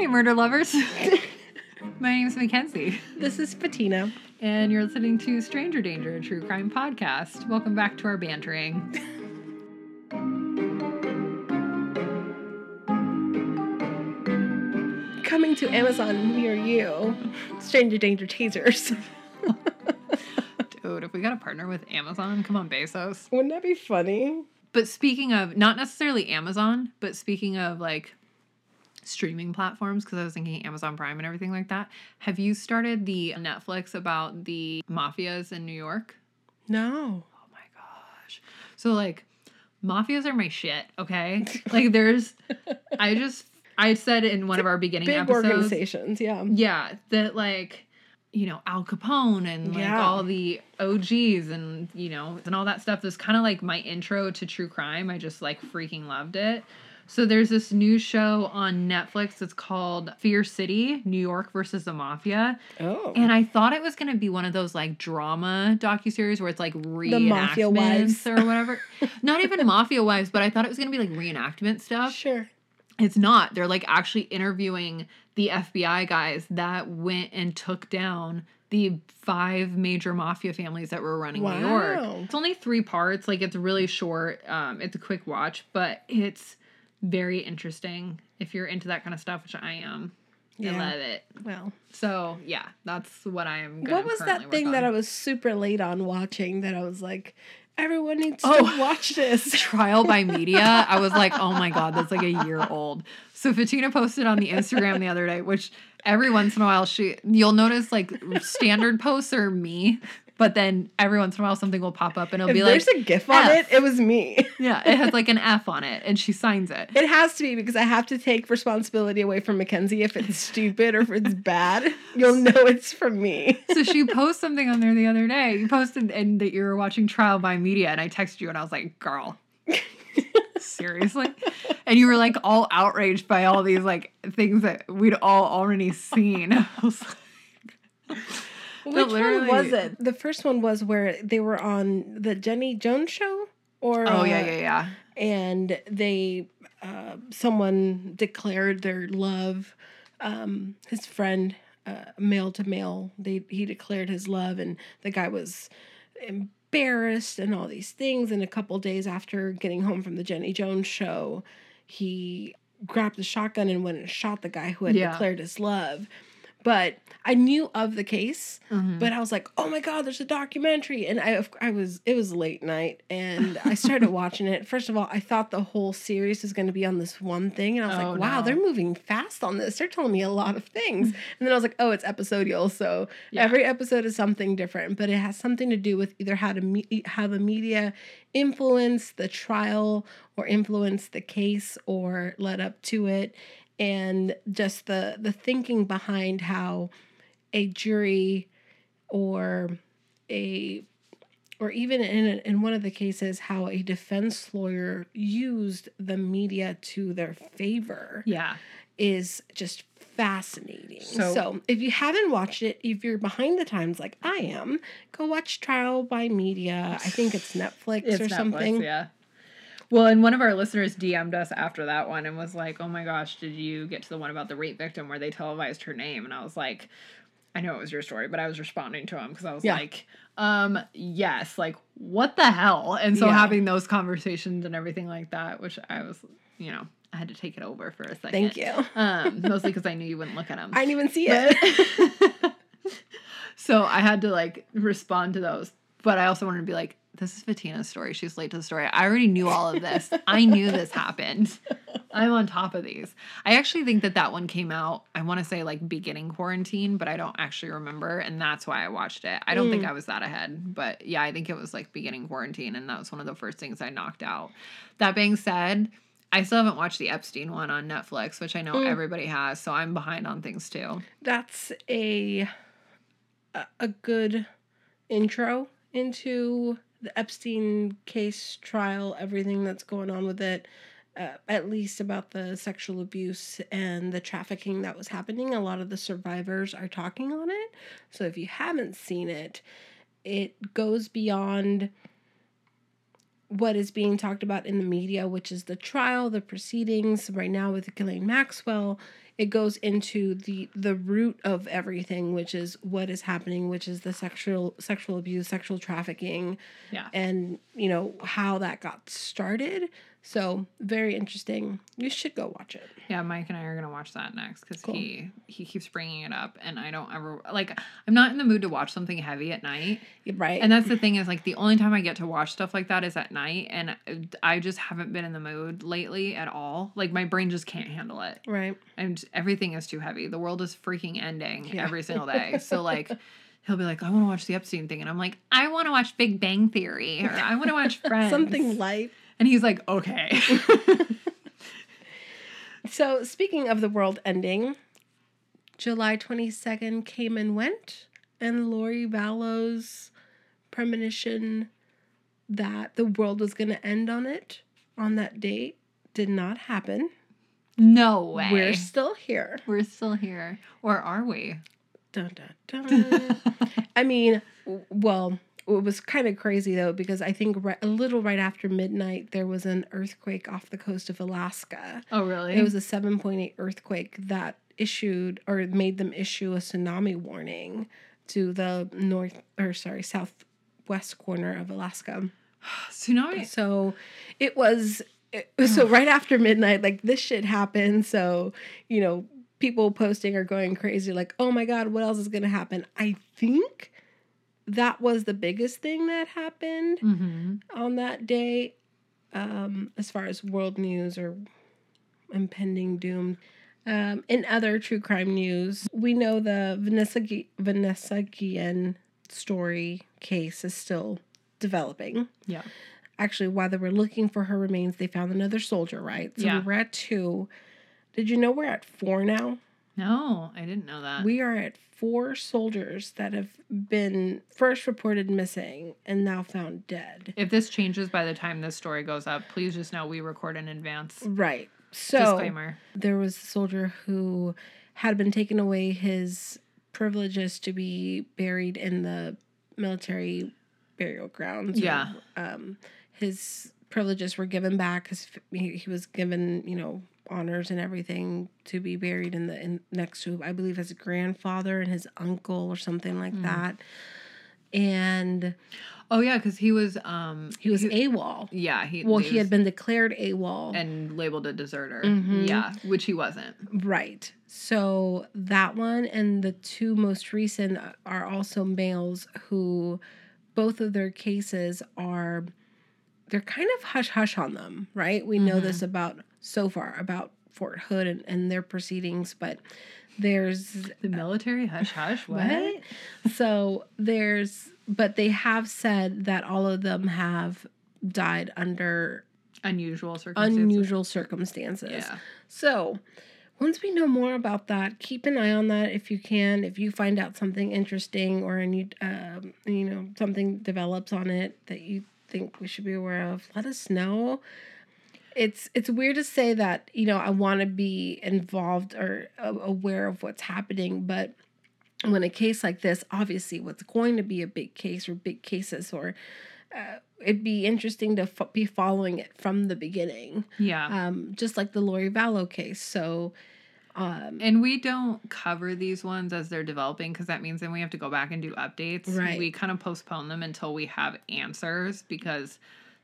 Hey, murder lovers. My name is Mackenzie, This is Fatina. and you're listening to Stranger Danger, a true crime podcast. Welcome back to our bantering. Coming to Amazon near you. Stranger Danger Tasers. Dude, if we got a partner with Amazon, come on, Bezos. Wouldn't that be funny? But speaking of, not necessarily Amazon, but speaking of like streaming platforms, because I was thinking Amazon Prime and everything like that, have you started the Netflix about the mafias in New York? No. Oh my gosh. So like mafias are my shit, okay? like there's I just I said in one of our beginning Big episodes organizations, yeah. yeah, that like you know, Al Capone and like Yeah. all the OGs and you know, and all that stuff was kind of like my intro to true crime. I just like freaking loved it. So there's this new show on Netflix It's called Fear City, New York versus the Mafia. Oh. And I thought it was gonna be one of those like drama docuseries where it's like reenactments or whatever. Not even mafia wives, but I thought it was gonna be like reenactment stuff. sure. It's not. They're like actually interviewing the FBI guys that went and took down the five major mafia families that were running New York. Wow. It's only three parts. Like it's really short. Um, it's a quick watch, but it's very interesting if you're into that kind of stuff, which I am. I love it. Well, So yeah, that's what I am. What was that thing that I was super late on watching that I was like, everyone needs Oh. to watch this? trial by media i was like oh my god that's like a year old so fatina posted on the instagram the other day which every once in a while she you'll notice like standard posts are me but then every once in a while something will pop up and it'll If be like there's a GIF on F. it, it was me. yeah it has like an f on it and she signs it It has to be because I have to take responsibility away from Mackenzie if it's stupid or if it's bad. You'll know it's from me. so she posted something on there the other day you posted and that you were watching trial by media and i texted you and i was like girl seriously and you were like all outraged by all these like things that we'd all already seen I was like, Which one was it? The first one was where they were on the Jenny Jones show, or oh yeah uh, yeah yeah and they uh, someone declared their love. Um, his friend, uh, male to male, they he declared his love, and the guy was embarrassed and all these things. And a couple days after getting home from the Jenny Jones show, he grabbed the shotgun and went and shot the guy who had Yeah. declared his love. But I knew of the case, Mhm. but I was like, "Oh my god, there's a documentary!" And I, I was, it was late night, and I started watching it. First of all, I thought the whole series was going to be on this one thing, and I was Oh, like, "Wow, no. they're moving fast on this. They're telling me a lot of things." And then I was like, "Oh, it's episodial, so Yeah. every episode is something different, but it has something to do with either how to me- how the media influence the trial or influence the case or led up to it." And just the the thinking behind how a jury or a or even in in one of the cases how a defense lawyer used the media to their favor yeah is just fascinating. So- So, if you haven't watched it, if you're behind the times like I am, go watch Trial by Media. I think it's Netflix it's or Netflix, something. yeah well and one of our listeners dm'd us after that one and was like oh my gosh did you get to the one about the rape victim where they televised her name and i was like i know it was your story but i was responding to him because i was Yeah. like um yes like what the hell and so Yeah. having those conversations and everything like that which i was you know i had to take it over for a second Thank you. um mostly because i knew you wouldn't look at them I didn't even see it. so I had to like respond to those. But I also wanted to be like, this is Fatina's story. She's late to the story. I already knew all of this. I knew this happened. I'm on top of these. I actually think that that one came out, I want to say like beginning quarantine, but I don't actually remember. And that's why I watched it. I don't think mm. I was that ahead. But yeah, I think it was like beginning quarantine. And that was one of the first things I knocked out. That being said, I still haven't watched the Epstein one on Netflix, which I know mm. everybody has. So I'm behind on things too. That's a a, a good intro into the Epstein case trial, everything that's going on with it. Uh, at least about the sexual abuse and the trafficking that was happening. A lot of the survivors are talking on it. So if you haven't seen it, it goes beyond what is being talked about in the media, which is the trial, the proceedings. Right now with Ghislaine Maxwell, it goes into the the root of everything, which is what is happening, which is the sexual sexual abuse, sexual trafficking, Yeah. and you know how that got started. So very interesting. You should go watch it. Yeah, Mike and I are gonna watch that next because Cool. he he keeps bringing it up, and I don't ever like. I'm not in the mood to watch something heavy at night, Right. and that's the thing is like the only time I get to watch stuff like that is at night, and I just haven't been in the mood lately at all. Like my brain just can't handle it, right. and everything is too heavy. The world is freaking ending Yeah. every single day. So like. He'll be like, I want to watch the Epstein thing. And I'm like, I want to watch Big Bang Theory or I want to watch Friends. Something light. And he's like, okay. So, speaking of the world ending, July 22nd came and went, and Lori Vallow's premonition that the world was going to end on it on that date did not happen. no way. We're still here. We're still here. Or are we? Dun, dun, dun. I mean, well, it was kind of crazy though, because I think right, a little right after midnight, there was an earthquake off the coast of Alaska. Oh, really? It was a 7.8 earthquake that issued or made them issue a tsunami warning to the north or sorry, southwest corner of Alaska. tsunami. So it was it- so right after midnight like this shit happened so you know people posting are going crazy like oh my god what else is going to happen i think that was the biggest thing that happened Mm-hmm. on that day um, as far as world news or impending doom. Um, in other true crime news, we know the Vanessa Gu- Vanessa Guillen story case is still developing. Yeah. Actually, while they were looking for her remains, they found another soldier, right? So Yeah. we were at two. Did you know we're at four now? No, I didn't know that. We are at four soldiers that have been first reported missing and now found dead. if this changes by the time this story goes up, please just know we record in advance. Right. So Disclaimer. there was a soldier who had been taken away his privileges to be buried in the military burial grounds. or, Yeah. um, his privileges were given back because he, he was given, you know, honors and everything to be buried in the in next to, I believe, his grandfather and his uncle or something like Mm. that. And Oh yeah, because he was um he was AWOL. yeah he Well, he he had been declared AWOL. and labeled a deserter. Mhm. Yeah, which he wasn't. Right. So that one and the two most recent are also males who both of their cases are they're kind of hush hush on them, right? We know this about so far about Fort Hood and, and their proceedings, but there's The military hush hush. What? so there's but they have said that all of them have died under Unusual circumstances. unusual circumstances. Yeah. So, once we know more about that, keep an eye on that if you can. If you find out something interesting or any, um, you know, something develops on it that you think we should be aware of, let us know. It's it's weird to say that you know I want to be involved or uh, aware of what's happening, but when a case like this, obviously, what's going to be a big case or big cases, or uh, it'd be interesting to f- be following it from the beginning Yeah. um, just like the Lori Vallow case. So, um, And we don't cover these ones as they're developing because that means then we have to go back and do updates. Right. We kind of postpone them until we have answers because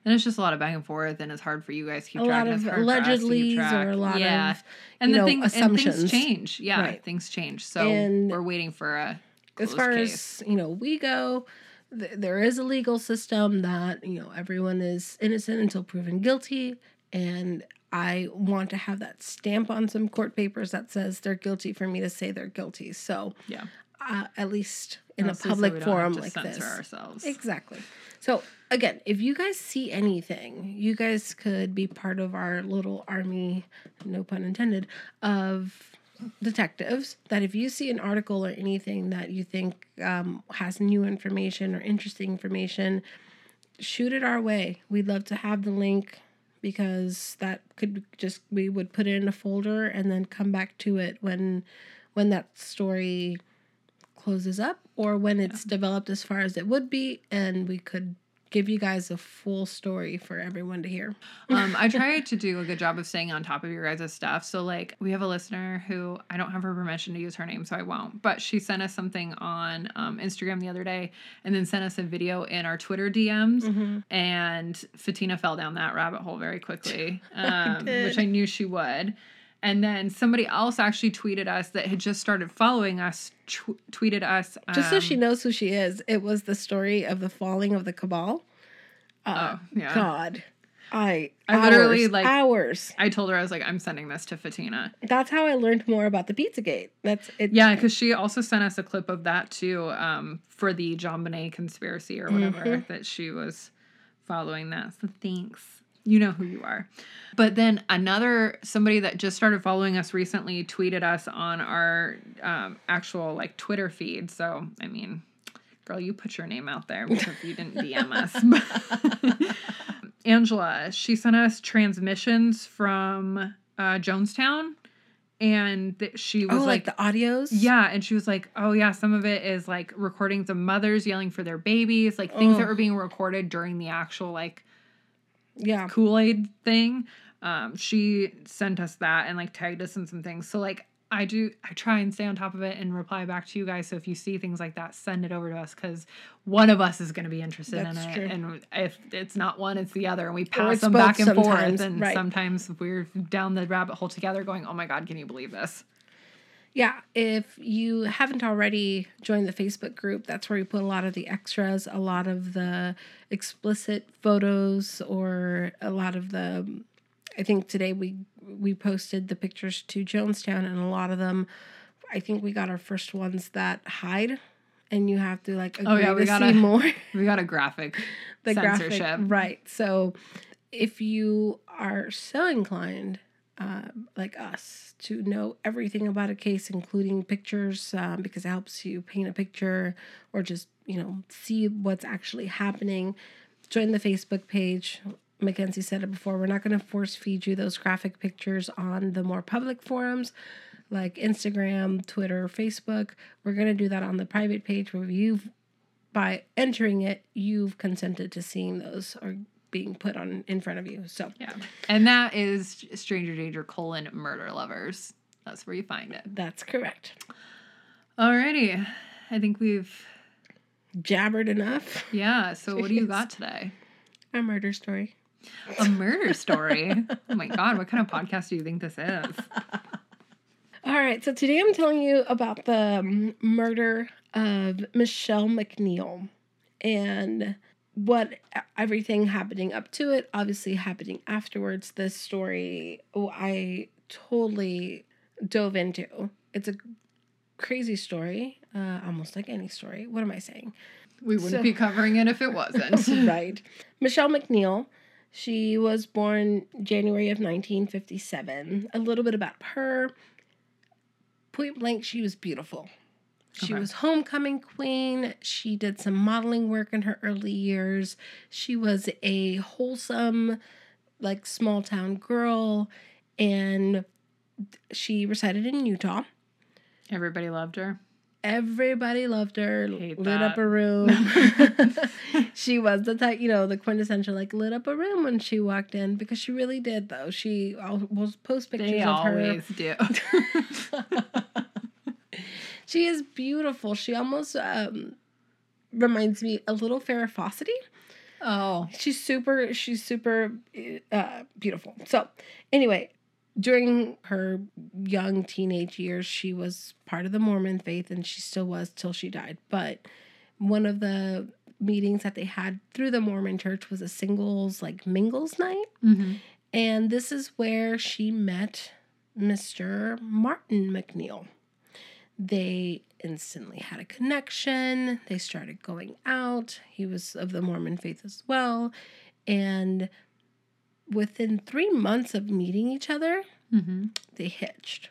then it's just a lot of back and forth and it's hard for you guys to keep a track. lot of hard for to allegedly or a lot yeah. of and the know, thing, and things change. Yeah, Right. things change. So And- we're waiting for a as far case. as you know, we go. Th- there is a legal system that you know everyone is innocent until proven guilty, and I want to have that stamp on some court papers that says they're guilty for me to say they're guilty. So, Yeah. uh, at least in Mostly a so public have forum like this, ourselves. Exactly. So again, if you guys see anything, you guys could be part of our little army, no pun intended, of detectives. That if you see an article or anything that you think um, has new information or interesting information, shoot it our way. We'd love to have the link because that could just we would put it in a folder and then come back to it when when that story closes up or when it's developed as far as it would be and we could give you guys a full story for everyone to hear. um, I try to do a good job of staying on top of your guys' stuff. So, like, we have a listener who I don't have her permission to use her name, so I won't. But she sent us something on um, Instagram the other day and then sent us a video in our Twitter DMs. Mm-hmm. And Fatina fell down that rabbit hole very quickly, um, did. which I knew she would. And then somebody else actually tweeted us that had just started following us, tw- tweeted us. Just so she um, knows who she is, it was the story of the falling of the cabal. Uh, Oh, yeah. God. I, I literally, like- hours. I told her, I was like, I'm sending this to Fatina. That's how I learned more about the Pizzagate. That's it. Yeah, because she also sent us a clip of that too um, for the JonBenét conspiracy or whatever Mhm. that she was following that. So thanks. You know who you are. But then another somebody that just started following us recently tweeted us on our um, actual like Twitter feed. So I mean, girl, you put your name out there because you didn't DM us. Angela, she sent us transmissions from uh, Jonestown, and th- she was Oh, like, like, the audios? yeah, and she was like, "Oh yeah, some of it is like recordings of mothers yelling for their babies, like things that were being recorded during the actual like Yeah. Kool Aid thing." Um, she sent us that and like tagged us in some things. So like I do, I try and stay on top of it and reply back to you guys. So if you see things like that, send it over to us because one of us is going to be interested That's in it, true. and if it's not one, it's the other, and we pass them back and sometimes, forth. And right. sometimes we're down the rabbit hole together, going, "Oh my god, can you believe this?" Yeah, if you haven't already joined the Facebook group, that's where we put a lot of the extras, a lot of the explicit photos, or a lot of the. I think today we we posted the pictures to Jonestown, and a lot of them, I think we got our first ones that hide, and you have to like agree Oh, yeah, we to gotta- see more. We got a graphic the censorship. graphic right so if you are so inclined uh, like us to know everything about a case including pictures um, because it helps you paint a picture or just you know see what's actually happening. Join the facebook page. Mackenzie said it before we're not going to force feed you those graphic pictures on the more public forums like instagram twitter facebook. We're going to do that on the private page where you've by entering it, you've consented to seeing those or being put on in front of you. So Yeah. And that is Stranger Danger colon murder lovers. That's where you find it. that's correct. Alrighty. I think we've Jabbered enough. yeah, so what do you got today? A murder story. A murder story. oh my god, what kind of podcast do you think this is? All right, so today I'm telling you about the murder of Michelle MacNeill and what everything happening up to it, obviously happening afterwards. This story, oh, I totally dove into. It's a crazy story, uh, almost like any story. What am I saying? We wouldn't So- be covering it if it wasn't. right. Michelle MacNeill. She was born January of 1957. A little bit about her. Point blank, she was beautiful. She Okay. was homecoming queen. She did some modeling work in her early years. She was a wholesome, like small town girl, and she resided in Utah. Everybody loved her. Everybody loved her, Hate lit up a room. she was the type, you know, the quintessential like lit up a room when she walked in because she really did though. She will post pictures They of her. always do. She is beautiful. She almost um reminds me a little Farrah Fawcett. oh. She's super. She's super uh, beautiful. So, anyway, during her young teenage years, she was part of the Mormon faith, and she still was till she died. But one of the meetings that they had through the Mormon Church was a singles like mingles night, hmm and this is where she met Mr. Martin MacNeill. They instantly had a connection. They started going out. He was of the Mormon faith as well. And within three months of meeting each other, hmm they hitched.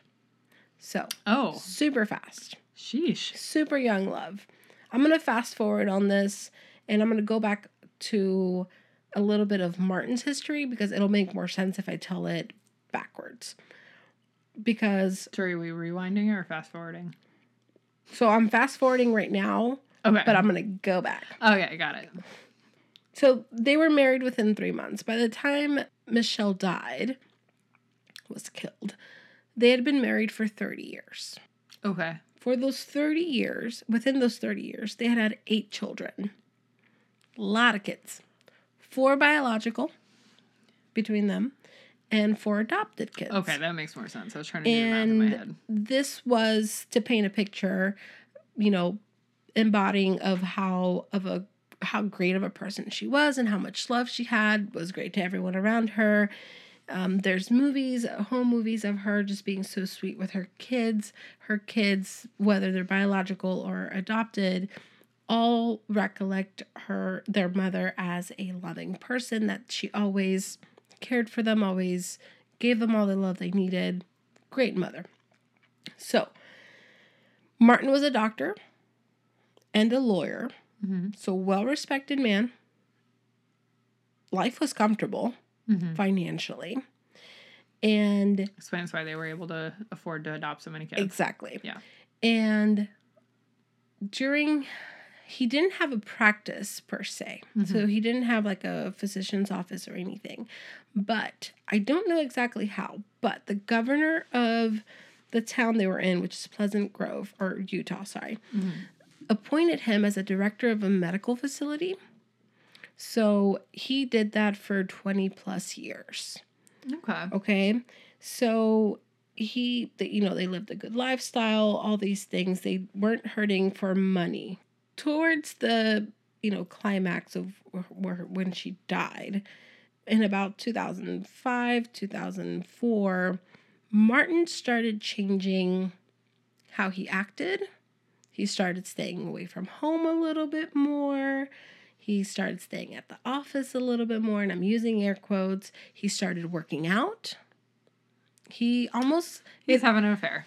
So, Oh. super fast, Sheesh. super young love. I'm going to fast forward on this and I'm going to go back to a little bit of Martin's history because it'll make more sense if I tell it backwards. Because, So are we rewinding or fast forwarding? so I'm fast forwarding right now, Okay. but I'm going to go back. Okay, got it. So they were married within three months. By the time Michelle died, was killed, they had been married for 30 years. Okay. For those 30 years, within those 30 years, they had had eight children. A lot of kids. Four biological between them, and four adopted kids. Okay, that makes more sense. I was trying to do the math in my And head. this was to paint a picture, you know, embodying of how of a how great of a person she was and how much love she had was great to everyone around her. Um, there's movies, home movies of her just being so sweet with her kids. Her kids, whether they're biological or adopted, all recollect her their mother as a loving person that she always cared for them, always gave them all the love they needed. Great mother. So, Martin was a doctor and a lawyer. Mm-hmm. So, well respected man. Life was comfortable Mm-hmm. financially. And Explains why they were able to afford to adopt so many kids. exactly. Yeah. And during, he didn't have a practice per se. So, he didn't have like a physician's office or anything. But I don't know exactly how. But the governor of the town they were in, which is Pleasant Grove, or Utah, sorry, Mhm. appointed him as a director of a medical facility. So he did that for 20 plus years. Okay. Okay. So he, they, you know, they lived a good lifestyle, all these things. They weren't hurting for money. Towards the, you know, climax of where, when she died in about 2005, 2004, Martin started changing how he acted. He started staying away from home a little bit more. He started staying at the office a little bit more, and I'm using air quotes. He started working out. He almost He's having an affair.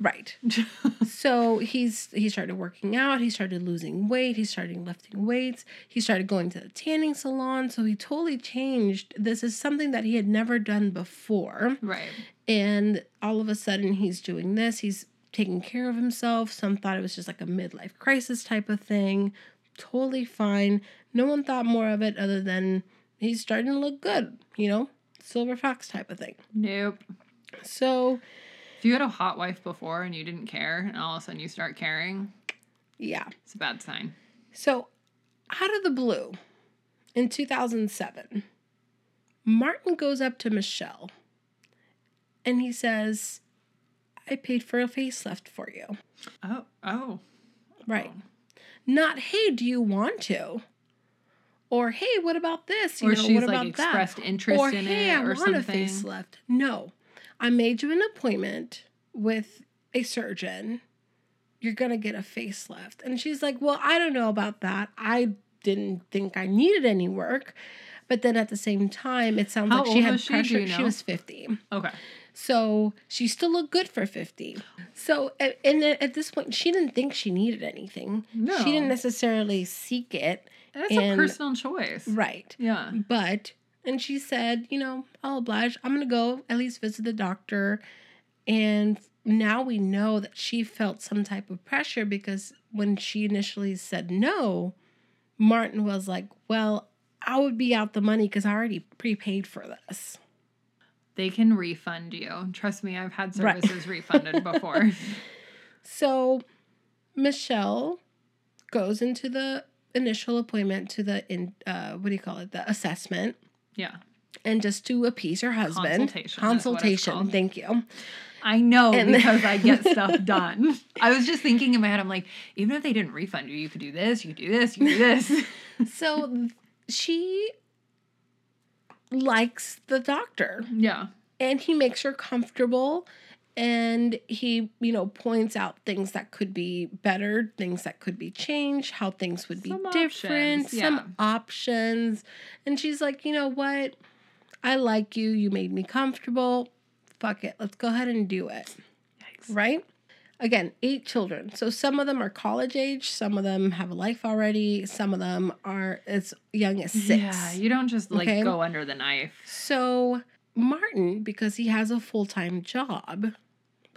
Right. so he's he started working out. He started losing weight. He started lifting weights. He started going to the tanning salon. So he totally changed. This is something that he had never done before. right. And all of a sudden, he's doing this. He's taking care of himself. Some thought it was just like a midlife crisis type of thing. Totally fine. No one thought more of it other than he's starting to look good, you know, silver fox type of thing. Nope. So, If you had a hot wife before and you didn't care, and all of a sudden you start caring, yeah. it's a bad sign. So, out of the blue, in 2007, Martin goes up to Michelle and he says, I paid for a facelift for you. Oh, oh. Right. Not, hey, do you want to? Or hey, what about this? You Or know, she's what like about expressed that? interest or in hey, it I or want a something. facelift. No, I made you an appointment with a surgeon. You're gonna get a facelift. And she's like, Well, I don't know about that. I didn't think I needed any work. But then at the same time, it sounds How like she had was she? Pressure. you She was 50. Okay. So she still looked good for 50. So, and at at this point, she didn't think she needed anything. No. She didn't necessarily seek it. That's And- a personal choice. Right. Yeah. But, and she said, you know, I'll oblige. I'm going to go at least visit the doctor. And now we know that she felt some type of pressure because when she initially said no, Martin was like, well, I would be out the money because I already prepaid for this. They can refund you. Trust me, I've had Right. services refunded before. So Michelle goes into the initial appointment to the in uh what do you call it the assessment Yeah. and just to appease her husband Consultation, that's what it's consultation thank you I know And- because I get stuff done. I was just thinking in my head, I'm like, even if they didn't refund you, you could do this, you could do this, you could do this. so she likes the doctor yeah. and he makes her comfortable and he you know points out things that could be better things that could be changed how things would be Some different options, some yeah. options. And she's like you know what? I like you. You made me comfortable. Fuck it. Let's go ahead and do it. Yikes. right? Again eight children. So some of them are college age. Some of them have a life already. Some of them are as young as six. Yeah, you don't just like Okay. go under the knife. so Martin, because he has a full time job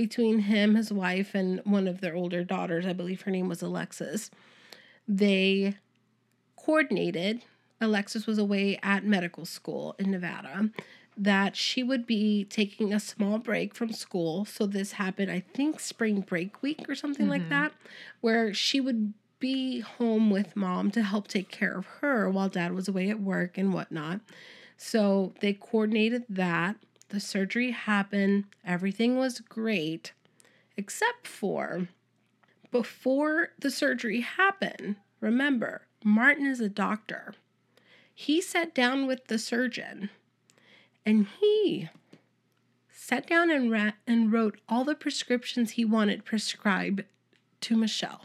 between him, his wife, and one of their older daughters, I believe her name was Alexis, they coordinated Alexis was away at medical school in Nevada, that she would be taking a small break from school. So this happened, I think, spring break week or something like mm-hmm. that, where she would be home with mom to help take care of her while dad was away at work and whatnot. So they coordinated that. The surgery happened. Everything was great, except for before the surgery happened. Remember, Martin is a doctor. He sat down with the surgeon and he sat down and, ra- and wrote all the prescriptions he wanted prescribed to Michelle.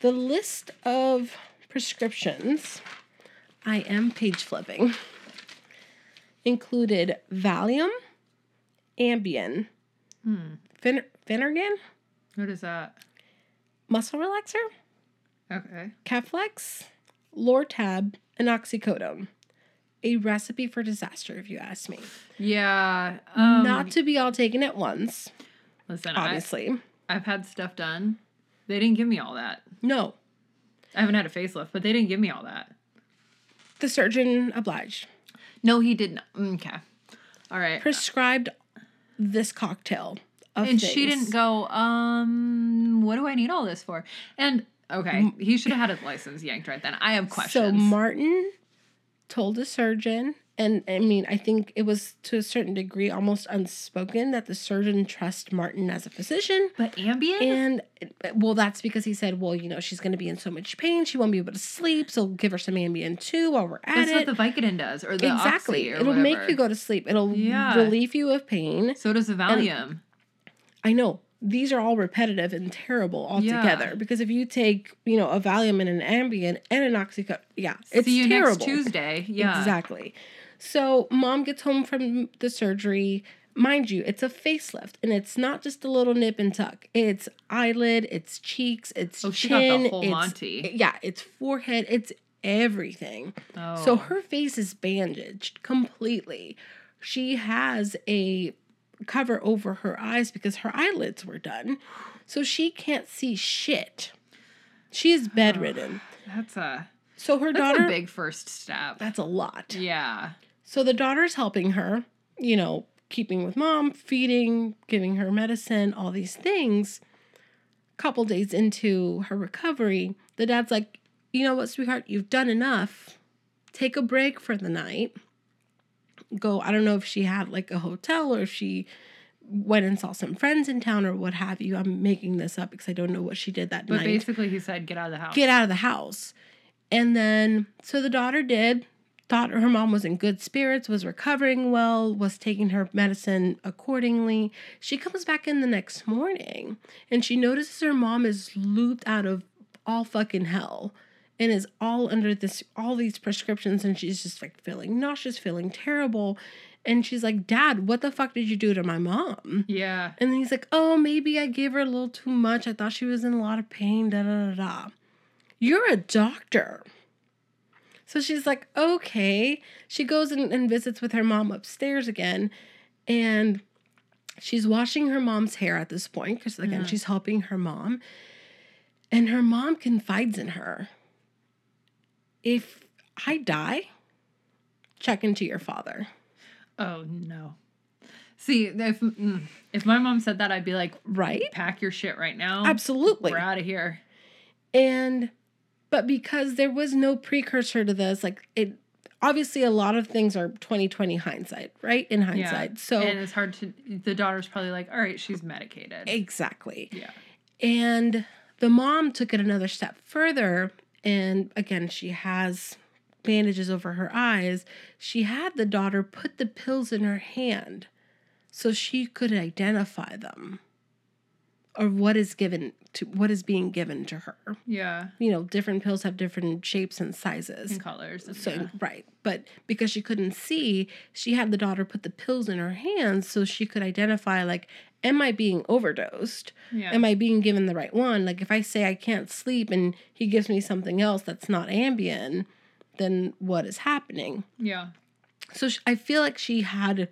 The list of prescriptions, I am page flipping, included Valium, Ambien, Fin- Phenergan, What is that? muscle relaxer, Okay. Keflex, Lortab, and oxycodone. A recipe for disaster, if you ask me. Yeah. Um, Not to be all taken at once, listen. I, obviously. I've had stuff done. They didn't give me all that. no, I haven't had a facelift, but they didn't give me all that. the surgeon obliged. No, he didn't. Okay. All right. Prescribed this cocktail of and she didn't go. Um, what do I need all this for? And okay, he should have had his license yanked right then. I have questions. So Martin told the surgeon, and I mean, I think it was to a certain degree almost unspoken that the surgeon trusts Martin as a physician. but Ambien. And well, that's because he said, well, you know, she's going to be in so much pain, she won't be able to sleep, so give her some Ambien too while we're at That's it. That's what the Vicodin does, or the exactly, or it'll make you go to sleep. It'll Yeah. relieve you of pain. So does the Valium. I know these are all repetitive and terrible altogether Yeah. because if you take, you know, a Valium and an Ambien and an Oxycontin, yeah, it's See you terrible. next Tuesday. Yeah. Exactly. So mom gets home from the surgery. Mind you, it's a facelift and it's not just a little nip and tuck. It's eyelid, it's cheeks, it's Oh, she got the chin, whole it's Monty. yeah, it's forehead, it's everything. Oh. So her face is bandaged completely. She has a cover over her eyes because her eyelids were done. So she can't see shit. She is bedridden. that's a So her that's daughter a big first step. that's a lot. Yeah. So the daughter's helping her, you know, keeping with mom, feeding, giving her medicine, all these things. A Couple days into her recovery, the dad's like, "You know what, sweetheart? You've done enough. Take a break for the night. Go, I don't know if she had like a hotel or if she went and saw some friends in town or what have you. I'm making this up because I don't know what she did that But night basically, he said, "Get out of the house." get out of the house. And then, so the daughter did, thought her mom was in good spirits, was recovering well, was taking her medicine accordingly. She comes back in the next morning and she notices her mom is looped out of all fucking hell and is all under this, all these prescriptions. And she's just like feeling nauseous, feeling terrible. And she's like, Dad, what the fuck did you do to my mom? Yeah. And then he's like, oh, maybe I gave her a little too much. I thought she was in a lot of pain, da da da da. You're a doctor. So she's like, okay. She goes and, and visits with her mom upstairs again. And she's washing her mom's hair at this point because, again, she's helping her mom. And her mom confides in her if I die, check into your father. Oh no. See, if mm, if my mom said that, I'd be like, Right? "Pack your shit right now. Absolutely. We're out of here." And but because there was no precursor to this, like it obviously a lot of things are 2020 hindsight, right? In hindsight. So and it's hard to. The daughter's probably like, "All right, she's medicated." exactly. yeah. And the mom took it another step further. And again, she has bandages over her eyes. She had the daughter put the pills in her hand so she could identify them or what is given to what is being given to her. Yeah. You know, different pills have different shapes and sizes. And colors. and So yeah. right, but because she couldn't see, she had the daughter put the pills in her hands so she could identify like, am I being overdosed? Yeah. Am I being given the right one? Like if I say I can't sleep and he gives me something else that's not Ambien, then what is happening? yeah. So sh I feel like she had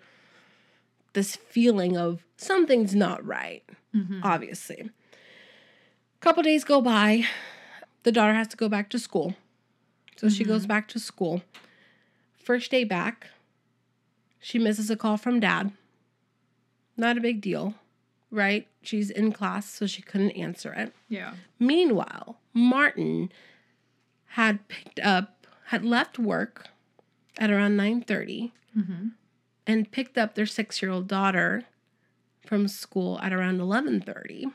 this feeling of something's not right. Mhm. Obviously, couple days go by, the daughter has to go back to school, so she goes back to school. First day back, she misses a call from dad. Not a big deal, right? She's in class, so she couldn't answer it. Yeah. Meanwhile, Martin had picked up, had left work at around 9:30 Mm-hmm. and picked up their 6-year-old daughter from school at around 11:30.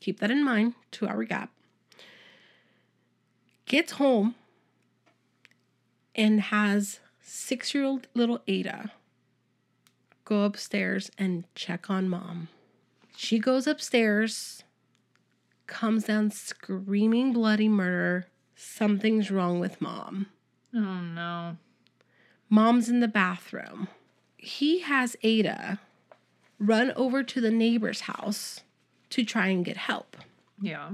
Keep that in mind, 2-hour gap. Gets home and has 6-year-old little Ada go upstairs and check on mom. She goes upstairs, comes down screaming bloody murder. Something's wrong with mom. Oh no. Mom's in the bathroom. He has Ada run over to the neighbor's house to try and get help. Yeah.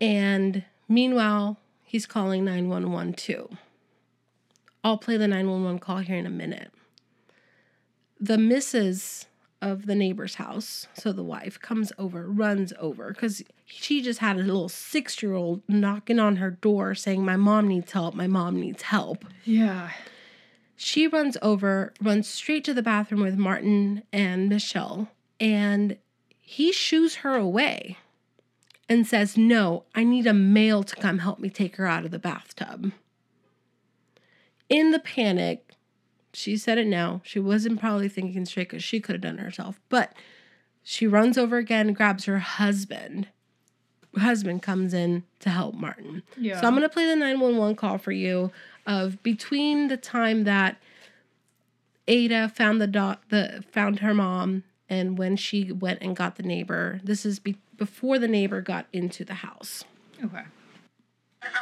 And meanwhile, he's calling 911 too. I'll play the 911 call here in a minute. The missus of the neighbor's house, so the wife, comes over, runs over, because she just had a little six year old knocking on her door saying, My mom needs help, my mom needs help. Yeah. She runs over, runs straight to the bathroom with Martin and Michelle, and he shoos her away and says, No, I need a male to come help me take her out of the bathtub. In the panic, she said it now. She wasn't probably thinking straight because she could have done it herself, but she runs over again, grabs her husband. Husband comes in to help Martin. Yeah. So I'm gonna play the 911 call for you of between the time that Ada found the dot the found her mom and when she went and got the neighbor. This is be- before the neighbor got into the house. Okay. Okay,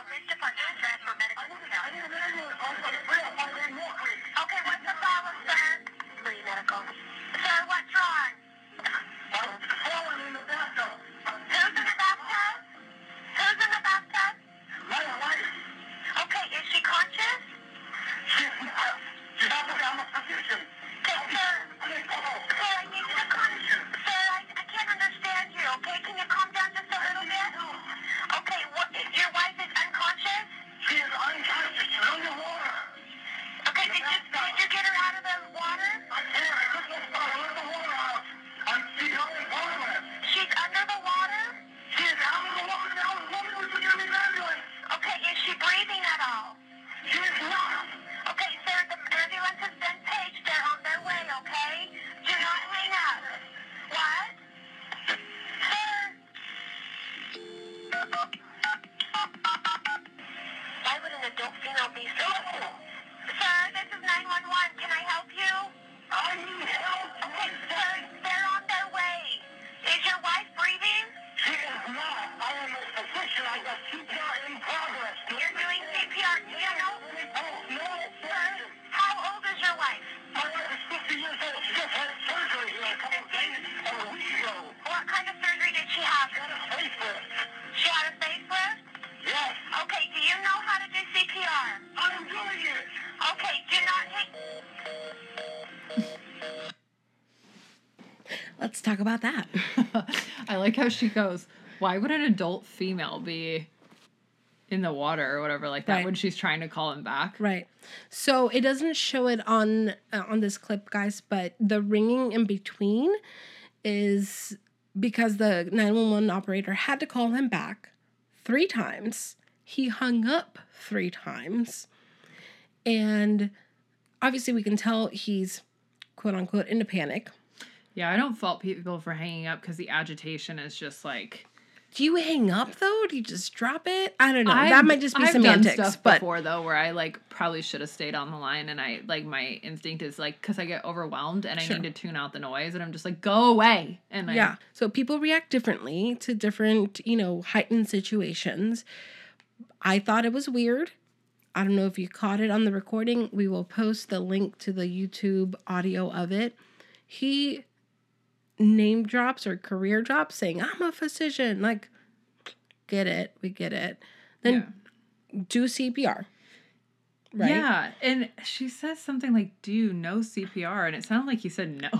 talk about that. I like how she goes, Why would an adult female be in the water or whatever like that Right. when she's trying to call him back? Right. So it doesn't show it on uh, on this clip, guys, but the ringing in between is because the 911 operator had to call him back three times. He hung up three times. And obviously we can tell he's quote unquote in a panic. Yeah, I don't fault people for hanging up because the agitation is just like Do you hang up though? Do you just drop it? I don't know. that I've- might just be I've semantics, done stuff but before though, where I like probably should have stayed on the line, and I like my instinct is like because I get overwhelmed and Sure. I need to tune out the noise, and I'm just like go away, and I, yeah. So people react differently to different, you know, heightened situations. I thought it was weird. I don't know if you caught it on the recording. We will post the link to the YouTube audio of it. He name drops or career drops saying, I'm a physician. Like, get it. We get it. Then do CPR. Right? yeah, and she says something like, "Do you know CPR?" And it sounded like he said no.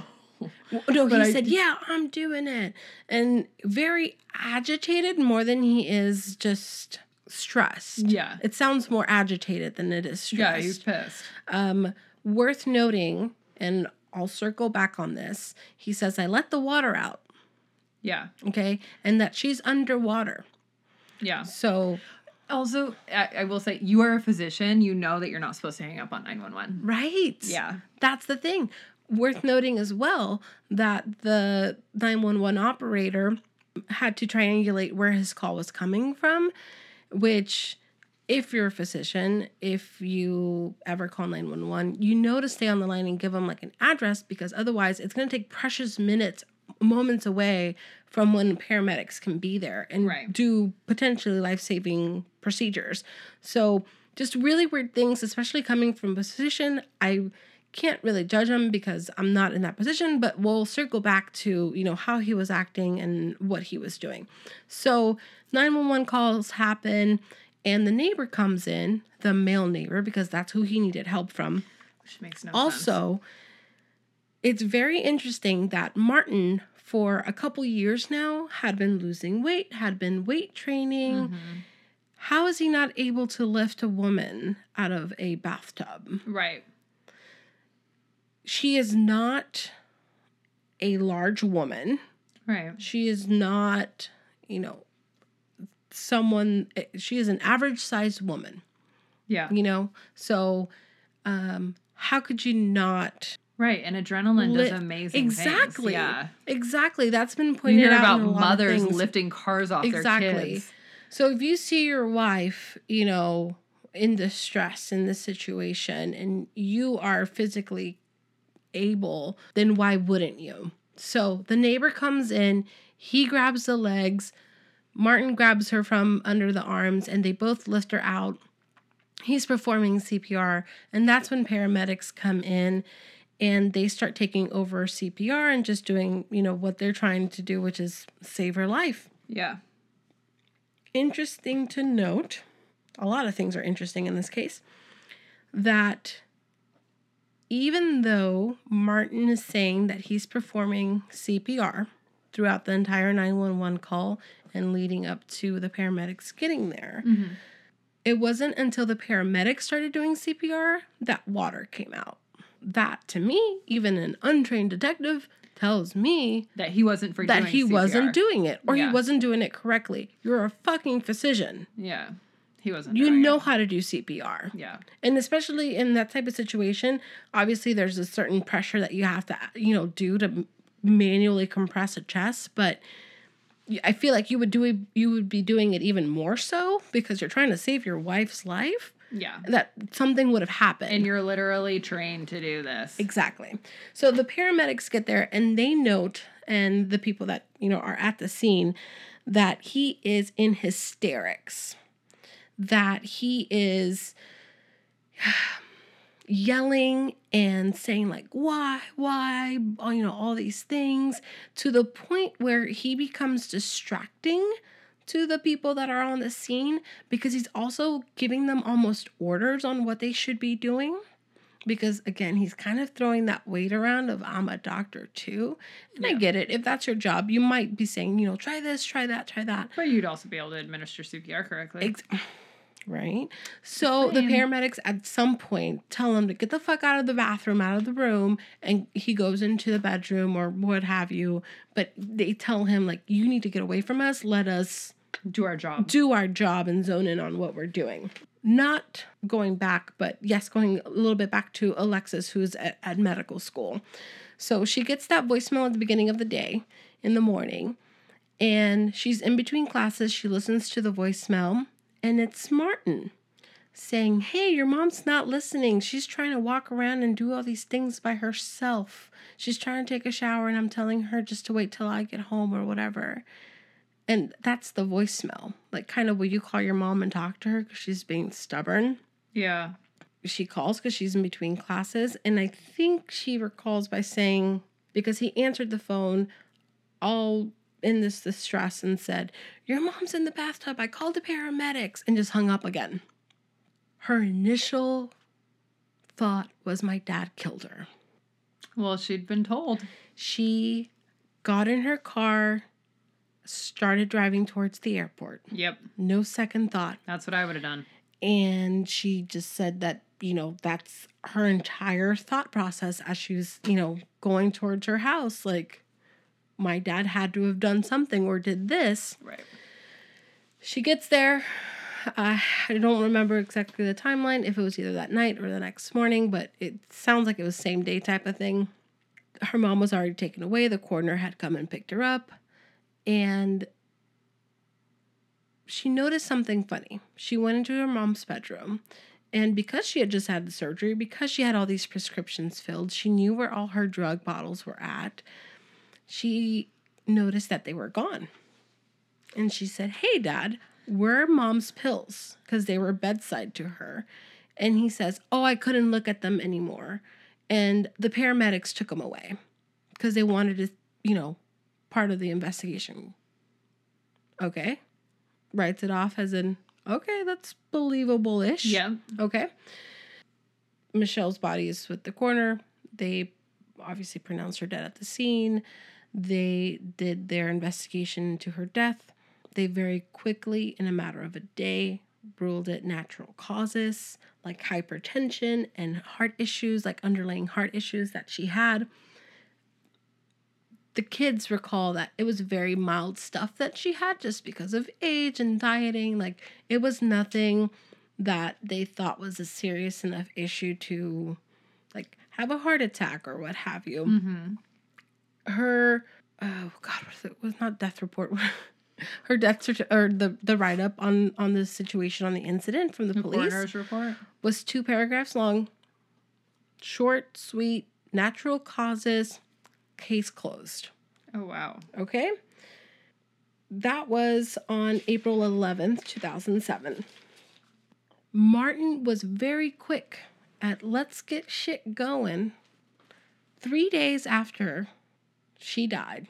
W- No, he I- said, Yeah, I'm doing it. And very agitated more than he is just stressed. Yeah. It sounds more agitated than it is stressed. Yeah, he's pissed. Um, worth noting, and I'll circle back on this. He says, I let the water out, Yeah. okay? And that she's underwater. Yeah. So, Also, I, I will say, you are a physician. You know that you're not supposed to hang up on 911. right. Yeah. That's the thing. Worth noting as well that the 911 operator had to triangulate where his call was coming from, which, if you're a physician, if you ever call 911, you know to stay on the line and give them like an address because otherwise it's going to take precious minutes, moments away from when paramedics can be there and Right. do potentially life saving procedures. So, just really weird things, especially coming from a physician. I can't really judge him because I'm not in that position, but we'll circle back to, you know, how he was acting and what he was doing. So 911 calls happen and the neighbor comes in, the male neighbor, because that's who he needed help from. Which makes no sense. Also, it's very interesting that Martin, for a couple years now, had been losing weight, had been weight training. Mhm. How is he not able to lift a woman out of a bathtub? Right. she is not a large woman. Right. She is not, you know, someone she is an average sized woman, Yeah. you know? So um how could you not Right. And adrenaline Lit- does amazing things. exactly Yeah. exactly that's been You pointed hear out about in a lot mothers things. lifting cars off Exactly. their kids. So if you see your wife, you know, in distress in this situation and you are physically able, then why wouldn't you? So the neighbor comes in, he grabs the legs, Martin grabs her from under the arms, and they both lift her out. He's performing CPR, and that's when paramedics come in and they start taking over CPR and just doing, you know, what they're trying to do, which is save her life Yeah. interesting to note a lot of things are interesting in this case that even though Martin is saying that he's performing CPR throughout the entire 911 call and leading up to the paramedics getting there, Mhm. it wasn't until the paramedics started doing CPR that water came out. That to me, even an untrained detective tells me That he wasn't that doing he wasn't doing it or Yeah. he wasn't doing it correctly. You're a fucking physician. Yeah. He wasn't. You know it. how to do CPR. Yeah. And especially in that type of situation, obviously there's a certain pressure that you have to, you know, do to manually compress a chest, but I feel like you would do it, you would be doing it even more so because you're trying to save your wife's life. Yeah. That something would have happened. And you're literally trained to do this. Exactly. So the paramedics get there and they note, and the people that, you know, are at the scene, that he is in hysterics. That he is yelling and saying, like, why, why, you know, all these things to the point where he becomes distracting to the people that are on the scene because he's also giving them almost orders on what they should be doing because again he's kind of throwing that weight around of i'm a doctor too and i get it. If that's your job you might be saying you know try this try that try that. But you'd also be able to administer CPR correctly. Ex- right so the paramedics at some point tell him to get the fuck out of the bathroom out of the room and he goes into the bedroom or what have you but they tell him like you need to get away from us let us do our job. do our job and zone in on what we're doing. Not going back, but yes, going a little bit back to Alexis, who's at, at medical school. So she gets that voicemail at the beginning of the day in the morning, and she's in between classes. She listens to the voicemail, and it's Martin saying, Hey, your mom's not listening. She's trying to walk around and do all these things by herself. She's trying to take a shower, and I'm telling her just to wait till I get home or whatever. And that's the voicemail. Like, kind of, will you call your mom and talk to her because she's being stubborn? Yeah. She calls because she's in between classes. And I think she recalls by saying, because he answered the phone all in this distress and said, Your mom's in the bathtub. I called the paramedics and just hung up again. Her initial thought was, My dad killed her. Well, she'd been told. She got in her car, started driving towards the airport. Yep. No second thought. That's what I would have done. And she just said that, you know, that's her entire thought process as she was, you know, going towards her house. Like, my dad had to have done something or did this. Right. She gets there. Uh, I don't remember exactly the timeline, if it was either that night or the next morning, but it sounds like it was same day type of thing. Her mom was already taken away. The coroner had come and picked her up. And she noticed something funny. She went into her mom's bedroom. And because she had just had the surgery, because she had all these prescriptions filled, she knew where all her drug bottles were at. She noticed that they were gone. And she said, Hey, dad, where are mom's pills? Because they were bedside to her. And he says, Oh, I couldn't look at them anymore. And the paramedics took them away because they wanted to, you know, part of the investigation. Okay. Writes it off as in, okay, that's believable ish. Yeah. Okay. Michelle's body is with the coroner. They obviously pronounced her dead at the scene. They did their investigation into her death. They very quickly, in a matter of a day, ruled it natural causes like hypertension and heart issues, like underlying heart issues that she had. The kids recall that it was very mild stuff that she had just because of age and dieting. Like it was nothing that they thought was a serious enough issue to like have a heart attack or what have you. Mm-hmm. Her oh god, what is it? was not death report. Her death certi- or the the write up on on the situation on the incident from the, The police coroner's report. was two paragraphs long. Short, sweet, natural causes, case closed. Oh wow. Okay? That was on April 11th, 2007. Martin was very quick at let's get shit going. Three days after she died,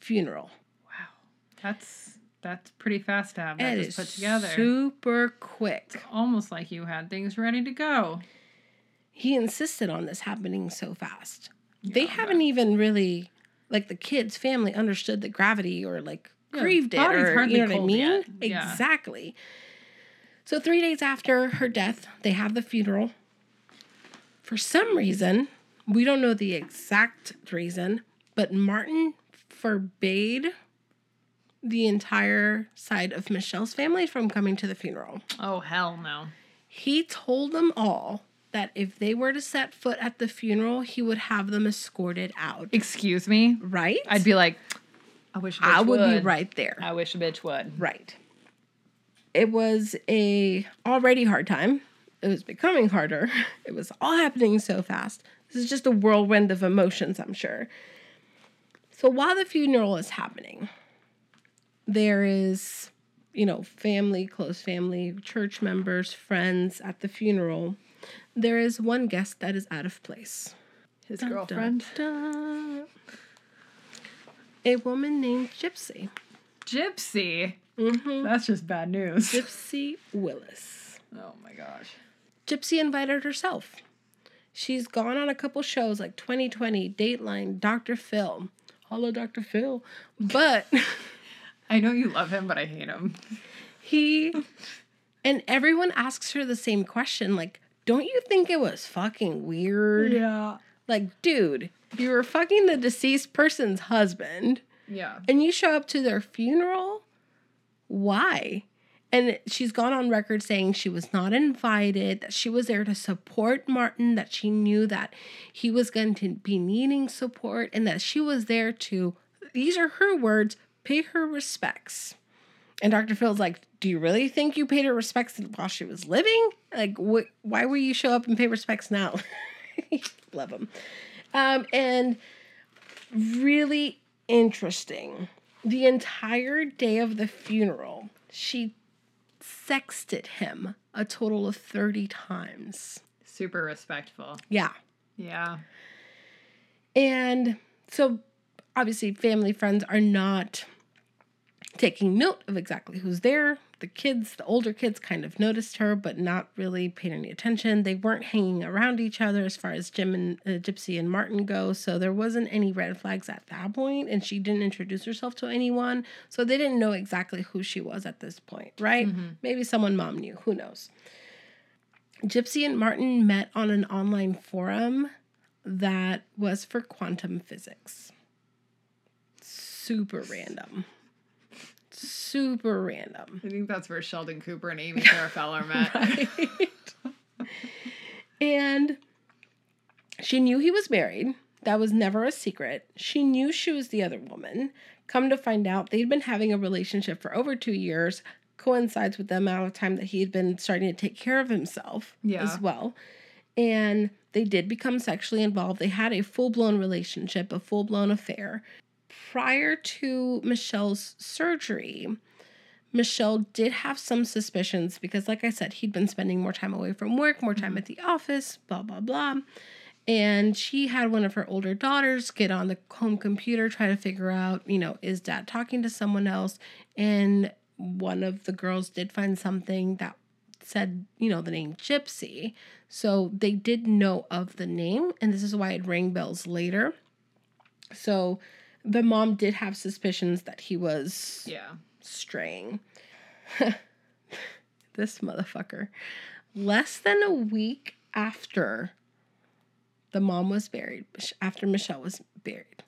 funeral. Wow. That's that's pretty fast to have that It just put together. super quick. It's Almost like you had things ready to go. He insisted on this happening so fast. they haven't even really, like the kids' family understood the gravity or like Yeah, grieved it or you know what I mean? Yeah. Exactly. So three days after her death, they have the funeral. For some reason, we don't know the exact reason, but Martin forbade the entire side of Michelle's family from coming to the funeral. Oh hell no. He told them all that if they were to set foot at the funeral, he would have them escorted out. Excuse me. Right? I'd be like, I wish. A bitch I would, be right there. I wish a bitch would. Right. It was a already hard time. It was becoming harder. It was all happening so fast. This is just a whirlwind of emotions, I'm sure. So while the funeral is happening, there is, you know, family, close family, church members, friends at the funeral. There is one guest that is out of place. His Dun, girlfriend. dun, dun. A woman named Gypsy. Gypsy. Mm-hmm. That's just bad news. Gypsy Willis. Oh my gosh. Gypsy invited herself. She's gone on a couple shows like 2020, Dateline, Dr. Phil. Hello, Dr. Phil. But I know you love him, but I hate him. he, and everyone asks her the same question like, don't you think it was fucking weird? Yeah. Like, dude, you were fucking the deceased person's husband Yeah. and you show up to their funeral? Why? And she's gone on record saying she was not invited, that she was there to support Martin, that she knew that he was going to be needing support, and that she was there to, these are her words, pay her respects. And Dr. Phil's like, Do you really think you paid her respects while she was living? Like, wh- why will you show up and pay respects now? Love him. Um, and really interesting. The entire day of the funeral, she sexted him a total of 30 times. Super respectful. Yeah. Yeah. And so obviously, family, friends are not taking note of exactly who's there. The kids, the older kids, kind of noticed her, but not really paid any attention. They weren't hanging around each other as far as Jim and uh, Gypsy and Martin go. So there wasn't any red flags at that point, and she didn't introduce herself to anyone. So they didn't know exactly who she was at this point, right? Maybe someone mom knew. Who knows? Gypsy and Martin met on an online forum that was for quantum physics. Super random. Super random. I think that's where Sheldon Cooper and Amy Fowler met. Right. and she knew he was married. That was never a secret. She knew she was the other woman. Come to find out, they'd been having a relationship for over two years, coincides with the amount of time that he had been starting to take care of himself Yeah. as well. And they did become sexually involved. They had a full blown relationship, a full blown affair. Prior to Michelle's surgery, Michelle did have some suspicions because, like I said, he'd been spending more time away from work, more time mm-hmm. at the office, blah, blah, blah. And she had one of her older daughters get on the home computer, try to figure out, you know, is dad talking to someone else? And one of the girls did find something that said, you know, the name Gypsy. So they did know of the name, and this is why it rang bells later. So the mom did have suspicions that he was Yeah. straying. this motherfucker. Less than a week after the mom was buried, after Michelle was buried,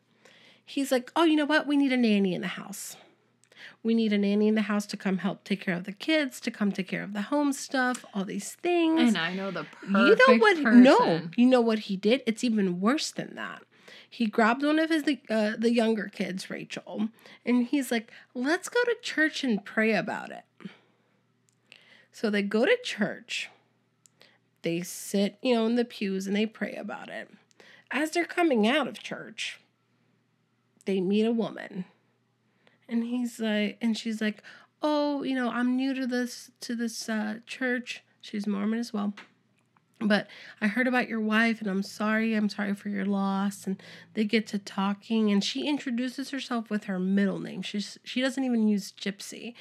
he's like, Oh, you know what? We need a nanny in the house. We need a nanny in the house to come help take care of the kids, to come take care of the home stuff, all these things. And I know the perfect You know what? person. No, you know what he did. It's even worse than that. He grabbed one of his uh, the younger kids, Rachel, and he's like, "Let's go to church and pray about it." So they go to church. They sit, you know, in the pews and they pray about it. As they're coming out of church, they meet a woman. And he's like and she's like, "Oh, you know, I'm new to this to this uh church." She's Mormon as well. But I heard about your wife and I'm sorry. I'm sorry for your loss. And they get to talking and she introduces herself with her middle name. She's she doesn't even use gypsy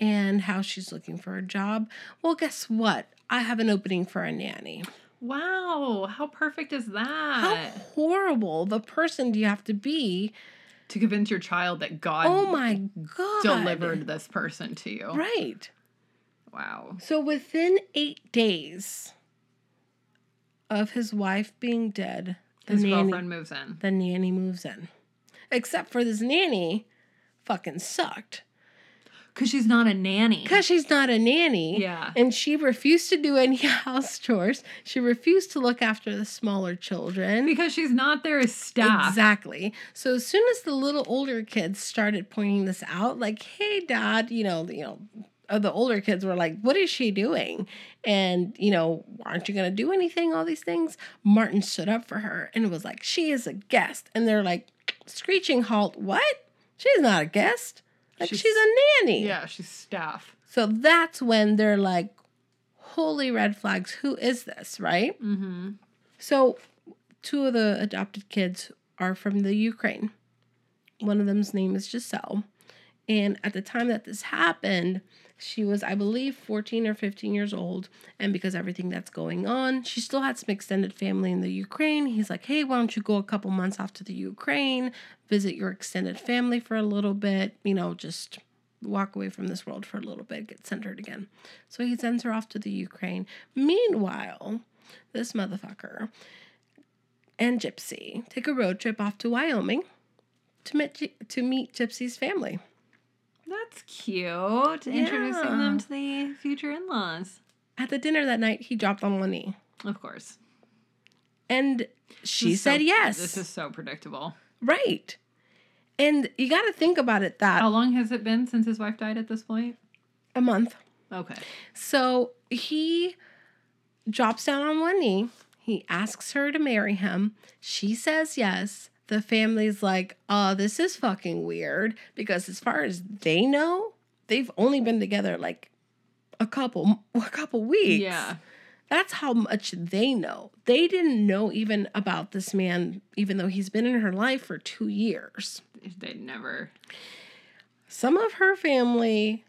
and how she's looking for a job. Well, guess what? I have an opening for a nanny. Wow. How perfect is that? How horrible the person do you have to be? to convince your child that God Oh my god. delivered this person to you. Right. Wow. So within eight days of his wife being dead, the His nanny, girlfriend moves in. the nanny moves in. Except for this nanny fucking sucked. Because she's not a nanny. Because she's not a nanny. Yeah. And she refused to do any house chores. She refused to look after the smaller children. Because she's not as staff. Exactly. So as soon as the little older kids started pointing this out, like, "Hey, Dad," you know, you know, uh, the older kids were like, "What is she doing?" And you know, aren't you gonna do anything? All these things. Martin stood up for her and was like, "She is a guest," and they're like, screeching halt. What? She's not a guest. Like she's, She's- a nanny. Yeah, she's staff. So that's when they're like, "Holy red flags! Who is this?" Right? Mm-hmm. So, two of the adopted kids are from the Ukraine. One of them's name is Giselle. And at the time that this happened, she was, I believe, 14 or 15 years old. And because everything that's going on, she still had some extended family in the Ukraine. He's like, hey, why don't you go a couple months off to the Ukraine, visit your extended family for a little bit, you know, just walk away from this world for a little bit, get centered again. So he sends her off to the Ukraine. Meanwhile, this motherfucker and Gypsy take a road trip off to Wyoming to meet, to meet Gypsy's family. That's cute. Introducing them to the future in laws. At the dinner that night, he dropped on one knee. Of course. And she is so- said yes. This is so predictable. right. And you got to think about it that How long has it been since his wife died at this point? a month. Okay. So he drops down on one knee. He asks her to marry him. She says yes. The family's like, oh, this is fucking weird because as far as they know, they've only been together like a couple a couple weeks. Yeah. That's how much they know. They didn't know even about this man, even though he's been in her life for two years. They never. Some of her family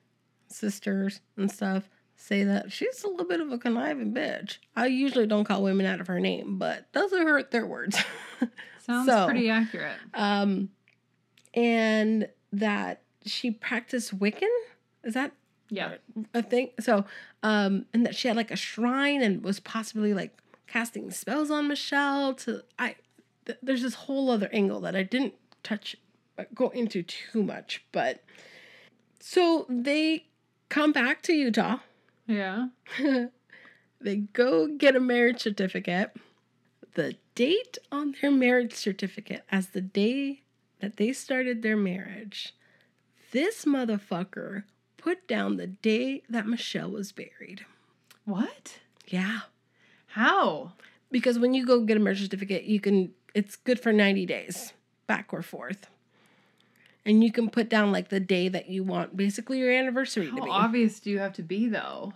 sisters and stuff say that she's a little bit of a conniving bitch. I usually don't call women out of her name, but those are her their words. Sounds So- pretty accurate. um, and that she practiced Wiccan. Is that Yeah. a thing? So, um, and that she had like a shrine and was possibly like casting spells on Michelle. To I, th- there's this whole other angle that I didn't touch, uh, go into too much, but so they come back to Utah. Yeah. they go get a marriage certificate. The date on their marriage certificate as the day that they started their marriage, this motherfucker put down the day that Michelle was buried. What? Yeah. How? Because when you go get a marriage certificate, you can, it's good for 90 days, back or forth. And you can put down like the day that you want, basically your anniversary to How be. obvious do you have to be though?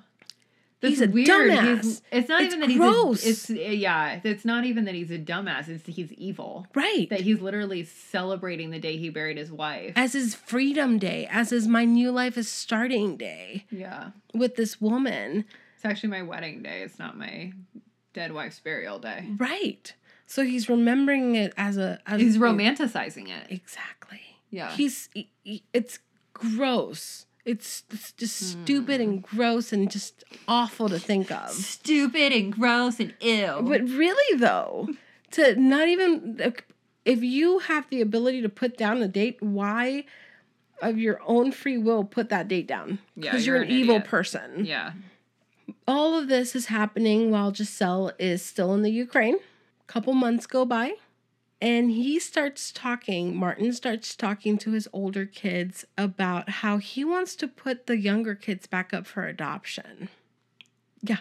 He's a dumbass. it's not It's even that gross. he's a, it's yeah, it's not even that he's a dumbass, it's he's evil. right. That he's literally celebrating the day he buried his wife. as his freedom day, as his my new life is starting day yeah. with this woman. It's actually my wedding day. It's not my dead wife's burial day. Right. So he's remembering it as a as He's romanticizing it. Exactly. Yeah. He's he- he- it's gross. It's, it's just Hmm. stupid and gross and just awful to think of. stupid and gross and ill. But really though, to not even if you have the ability to put down a date, why of your own free will put that date down? Yeah, Because you're you're, an an evil person. yeah. all of this is happening while Giselle is still in the Ukraine. A Couple months go by, and he starts talking. Martin starts talking to his older kids about how he wants to put the younger kids back up for adoption. Yeah.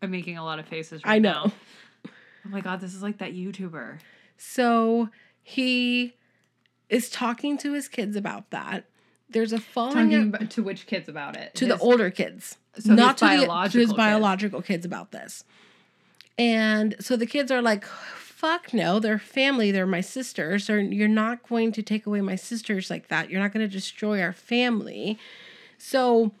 I'm making a lot of faces right I know. now. Oh my god, this is like that YouTuber. So he is talking to his kids about that. There's a falling Talking to which kids about it? to the older kids, So his not to, the, to his kids. biological kids about this. And so the kids are like, "Fuck no, they're family. They're my sisters. Or you're not going to take away my sisters like that. You're not going to destroy our family." So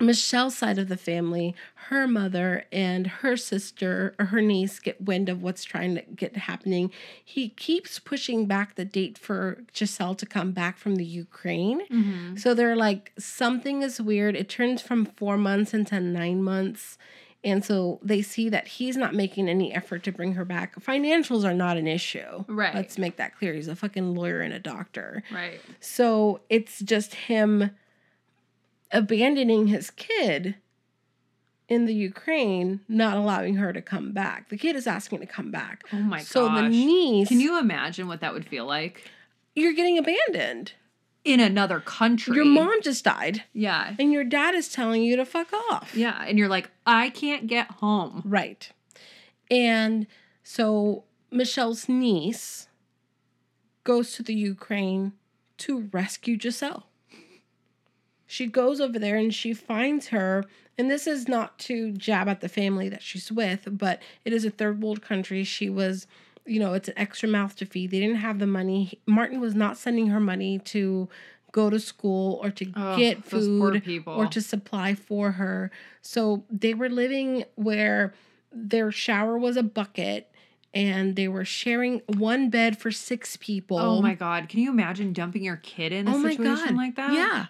Michelle's side of the family, her mother and her sister or her niece get wind of what's trying to get happening. He keeps pushing back the date for Giselle to come back from the Ukraine. Mhm. So they're like, something is weird. It turns from four months into nine months. And so they see that he's not making any effort to bring her back. Financials are not an issue. Right. Let's make that clear. He's a fucking lawyer and a doctor. Right. So it's just him abandoning his kid in the Ukraine, not allowing her to come back. The kid is asking to come back. Oh my god. so gosh. the niece, Can you imagine what that would feel like you're getting abandoned. In another country? Your mom just died, Yeah. and your dad is telling you to fuck off. Yeah. And you're like, I can't get home. Right. And so Michelle's niece goes to the Ukraine to rescue Giselle. She goes over there and she finds her, and this is not to jab at the family that she's with, but it is a third world country. She was, you know, it's an extra mouth to feed. They didn't have the money. Martin was not sending her money to go to school or to get food or to supply for her. So they were living where their shower was a bucket and they were sharing one bed for six people. Oh my god. Can you imagine dumping your kid in a Oh my situation God. like that? Yeah.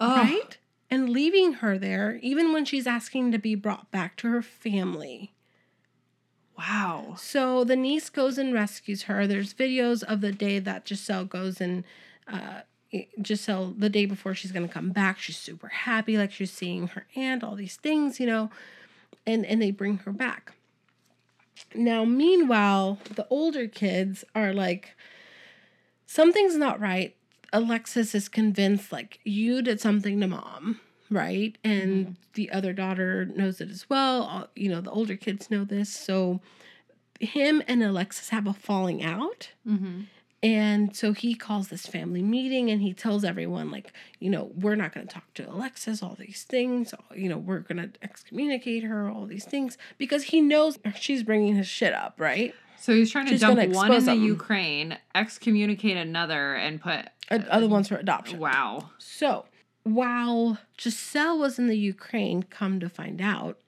Ugh. Right? And leaving her there, even when she's asking to be brought back to her family. Wow. So the niece goes and rescues her. There's videos of the day that Giselle goes and uh, Giselle, the day before she's to come back, she's super happy, like she's seeing her aunt, all these things, you know, and, and they bring her back. Now, meanwhile, the older kids are like, something's not right. Alexis is convinced, like, you did something to mom, right? And the other daughter knows it as well. All, you know, the older kids know this. So, him and Alexis have a falling out. Mm-hmm. And so he calls this family meeting and he tells everyone, like, you know, we're not going to talk to Alexis, all these things. You know, we're going to excommunicate her, all these things, because he knows she's bringing his shit up, right? So he's trying to She's dump one in the them. Ukraine, excommunicate another, and put. Other ones for adoption. Wow. So while Giselle was in the Ukraine, come to find out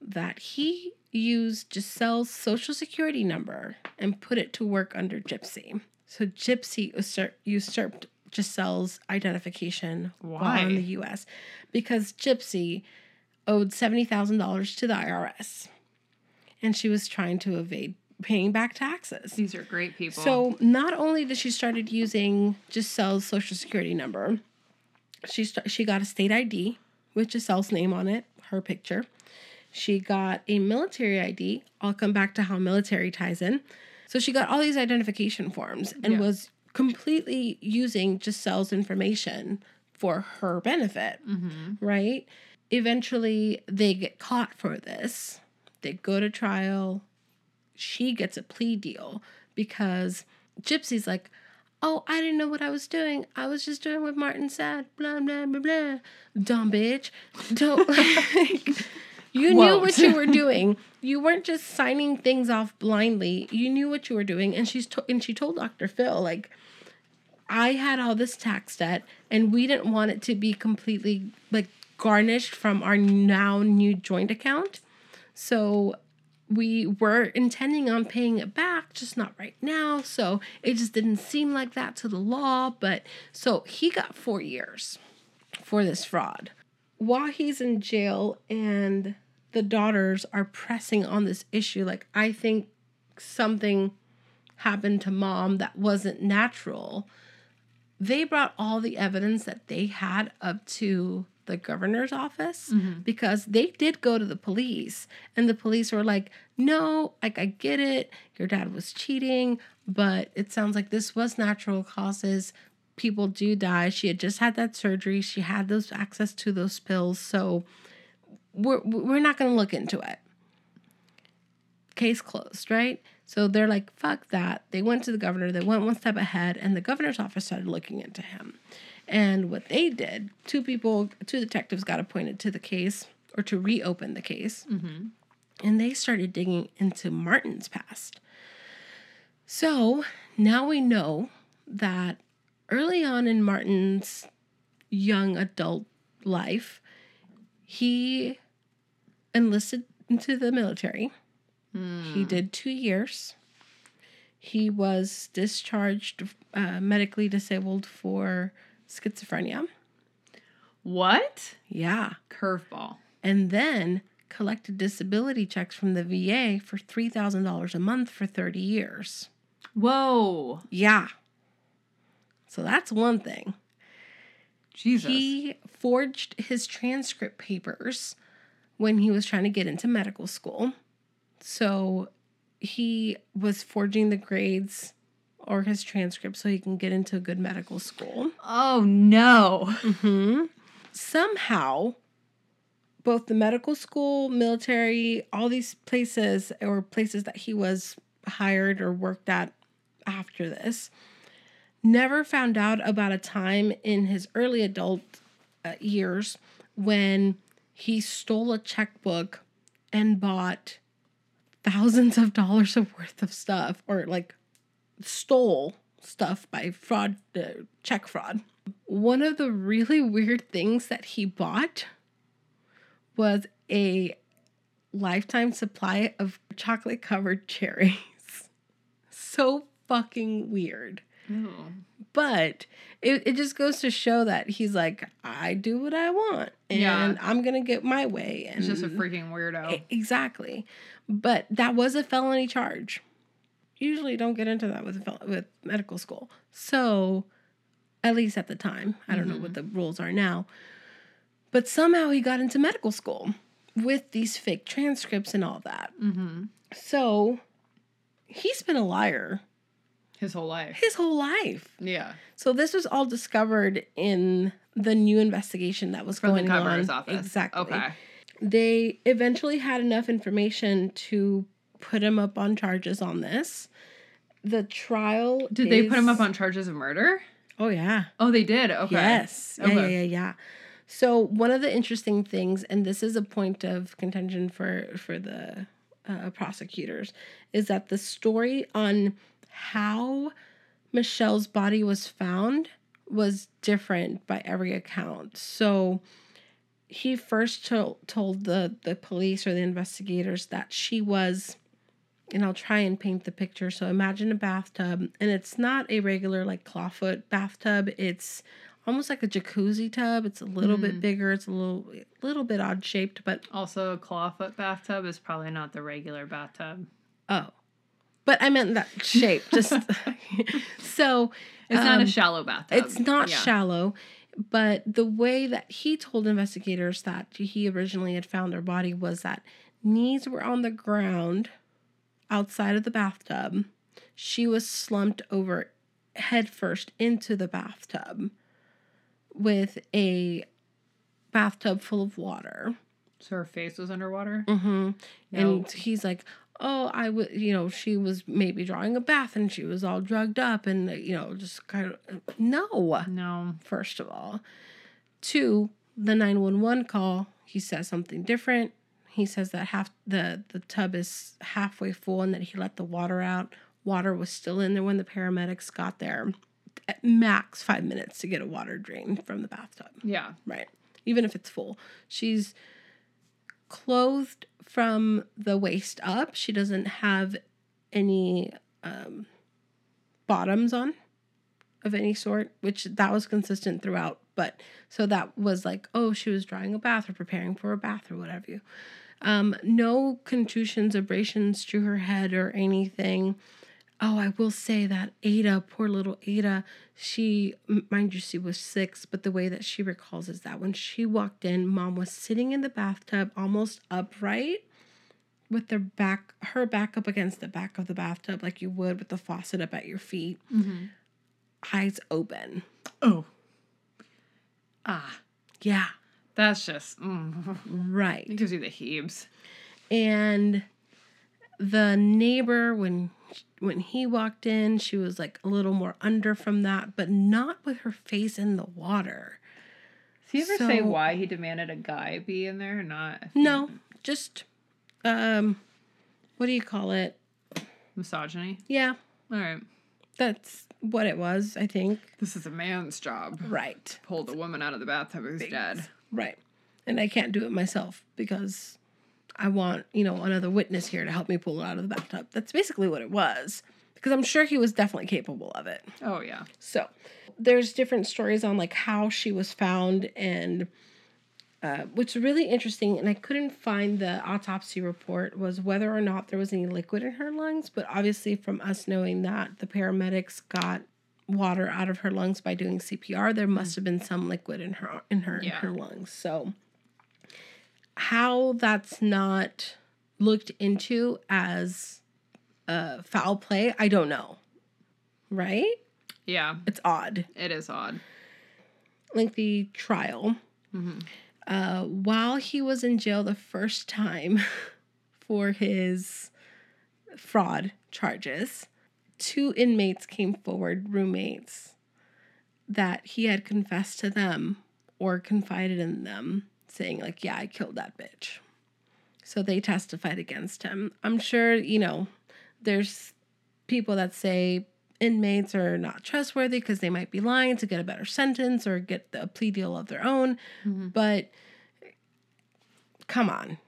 that he used Giselle's social security number and put it to work under Gypsy. So Gypsy usurp- usurped Giselle's identification while in the US because Gypsy owed $70,000 to the IRS and she was trying to evade paying back taxes. These are great people. So not only did she started using Giselle's social security number, she st- she got a state ID with Giselle's name on it, her picture. She got a military ID. I'll come back to how military ties in. So she got all these identification forms and Yeah. was completely using Giselle's information for her benefit, mm-hmm. right? Eventually, they get caught for this. They go to trial she gets a plea deal because Gypsy's like, Oh, I didn't know what I was doing. I was just doing what Martin said. Blah blah blah blah. Dumb bitch. Don't You knew what you were doing. You weren't just signing things off blindly. You knew what you were doing. And she's to- and she told Dr. Phil, like, I had all this tax debt and we didn't want it to be completely like garnished from our now new joint account. So we were intending on paying it back, just not right now. So it just didn't seem like that to the law. But so he got four years for this fraud. While he's in jail and the daughters are pressing on this issue, like, I think something happened to mom that wasn't natural. They brought all the evidence that they had up to the governor's office mm-hmm. because they did go to the police and the police were like, no, like I get it. Your dad was cheating, but it sounds like this was natural causes. People do die. She had just had that surgery. She had those access to those pills. So we're, we're not going to look into it case closed, right? So they're like, fuck that. They went to the governor, they went one step ahead, and the governor's office started looking into him. And what they did, two people, two detectives got appointed to the case or to reopen the case. Mm-hmm. And they started digging into Martin's past. So now we know that early on in Martin's young adult life, he enlisted into the military. He did two years. He was discharged uh, medically disabled for schizophrenia. what? Yeah. Curveball. And then collected disability checks from the VA for $3,000 a month for 30 years. Whoa. Yeah. So that's one thing. Jesus. He forged his transcript papers when he was trying to get into medical school. So he was forging the grades or his transcript so he can get into a good medical school. oh no. hmm Somehow, both the medical school, military, all these places or places that he was hired or worked at after this, never found out about a time in his early adult uh, years when he stole a checkbook and bought thousands of dollars of worth of stuff or like stole stuff by fraud uh, check fraud. One of the really weird things that he bought was a lifetime supply of chocolate covered cherries. So fucking weird. Ew. But it, it just goes to show that he's like i do what i want and Yeah. i'm gonna get my way and He's just a freaking weirdo. Exactly. But that was a felony charge. Usually don't get into that with a fel- with medical school. So, at least at the time, I don't know what the rules are now. But somehow he got into medical school with these fake transcripts and all that. mm-hmm. So, he's been a liar His whole life. his whole life. Yeah. So this was all discovered in the new investigation that was From the going governor's on. office. Exactly. Okay. they eventually had enough information to put him up on charges on this. The trial Did they put him up on charges of murder? Oh yeah. Oh, they did. Okay. Yes. Yeah, Okay. yeah, yeah, yeah. So one of the interesting things, and this is a point of contention for for the uh, prosecutors, is that the story on how Michelle's body was found was different by every account. So he first told told the the police or the investigators that she was and I'll try and paint the picture. So imagine a bathtub and it's not a regular like clawfoot bathtub. It's almost like a jacuzzi tub. It's a little bit mm. bigger. It's a little little bit odd shaped, but Also, a clawfoot bathtub is probably not the regular bathtub. oh. But I meant that shape. Just so It's not um, a shallow bathtub. It's not Yeah. shallow, but the way that he told investigators that he originally had found her body was that knees were on the ground outside of the bathtub. She was slumped over head first into the bathtub with a bathtub full of water. So her face was underwater. Mm-hmm. No. And he's like, oh, I would, you know, she was maybe drawing a bath and she was all drugged up and, you know, just kind of, no, No. first of all. Two, the 911 call, he says something different. He says that half the, the tub is halfway full and that he let the water out. Water was still in there when the paramedics got there. At max five minutes to get a water drain from the bathtub Yeah. right? Even if it's full. She's clothed from the waist up. She doesn't have any um, bottoms on of any sort, which that was consistent throughout. But so that was like, oh, she was drying a bath or preparing for a bath or whatever you. Um, no contusions, abrasions to her head or anything. Oh, I will say that Ada, poor little Ada, she, mind you, she was six, but the way that she recalls is that when she walked in, mom was sitting in the bathtub almost upright with their back, her back up against the back of the bathtub, like you would with the faucet up at your feet, Mm-hmm. eyes open. Oh. Ah. Yeah, That's just. Mm. right. It gives you the heaves. and the neighbor when when he walked in she was like a little more under from that but not with her face in the water Does he ever say why he demanded a guy be in there? or Not no just um what do you call it misogyny. yeah All right. that's what it was i think This is a man's job. right Pull the woman out of the bathtub who's dead. right and i can't do it myself because i want you know another witness here to help me pull it out of the bathtub that's basically what it was because i'm sure he was definitely capable of it Oh yeah. So there's different stories on like how she was found and uh, what's really interesting, and I couldn't find the autopsy report, was whether or not there was any liquid in her lungs. But obviously, from us knowing that the paramedics got water out of her lungs by doing CPR, there must have been some liquid in her in her in her lungs. So how that's not looked into as uh, foul play, I don't know. Right? Yeah. It's odd. It is odd. Lengthy trial. Mm-hmm. Uh, while he was in jail the first time for his fraud charges, two inmates came forward, roommates, that he had confessed to them or confided in them, saying, like, yeah, I killed that bitch. So they testified against him. I'm sure, you know, there's people that say inmates are not trustworthy because they might be lying to get a better sentence or get a plea deal of their own. Mm-hmm. But come on.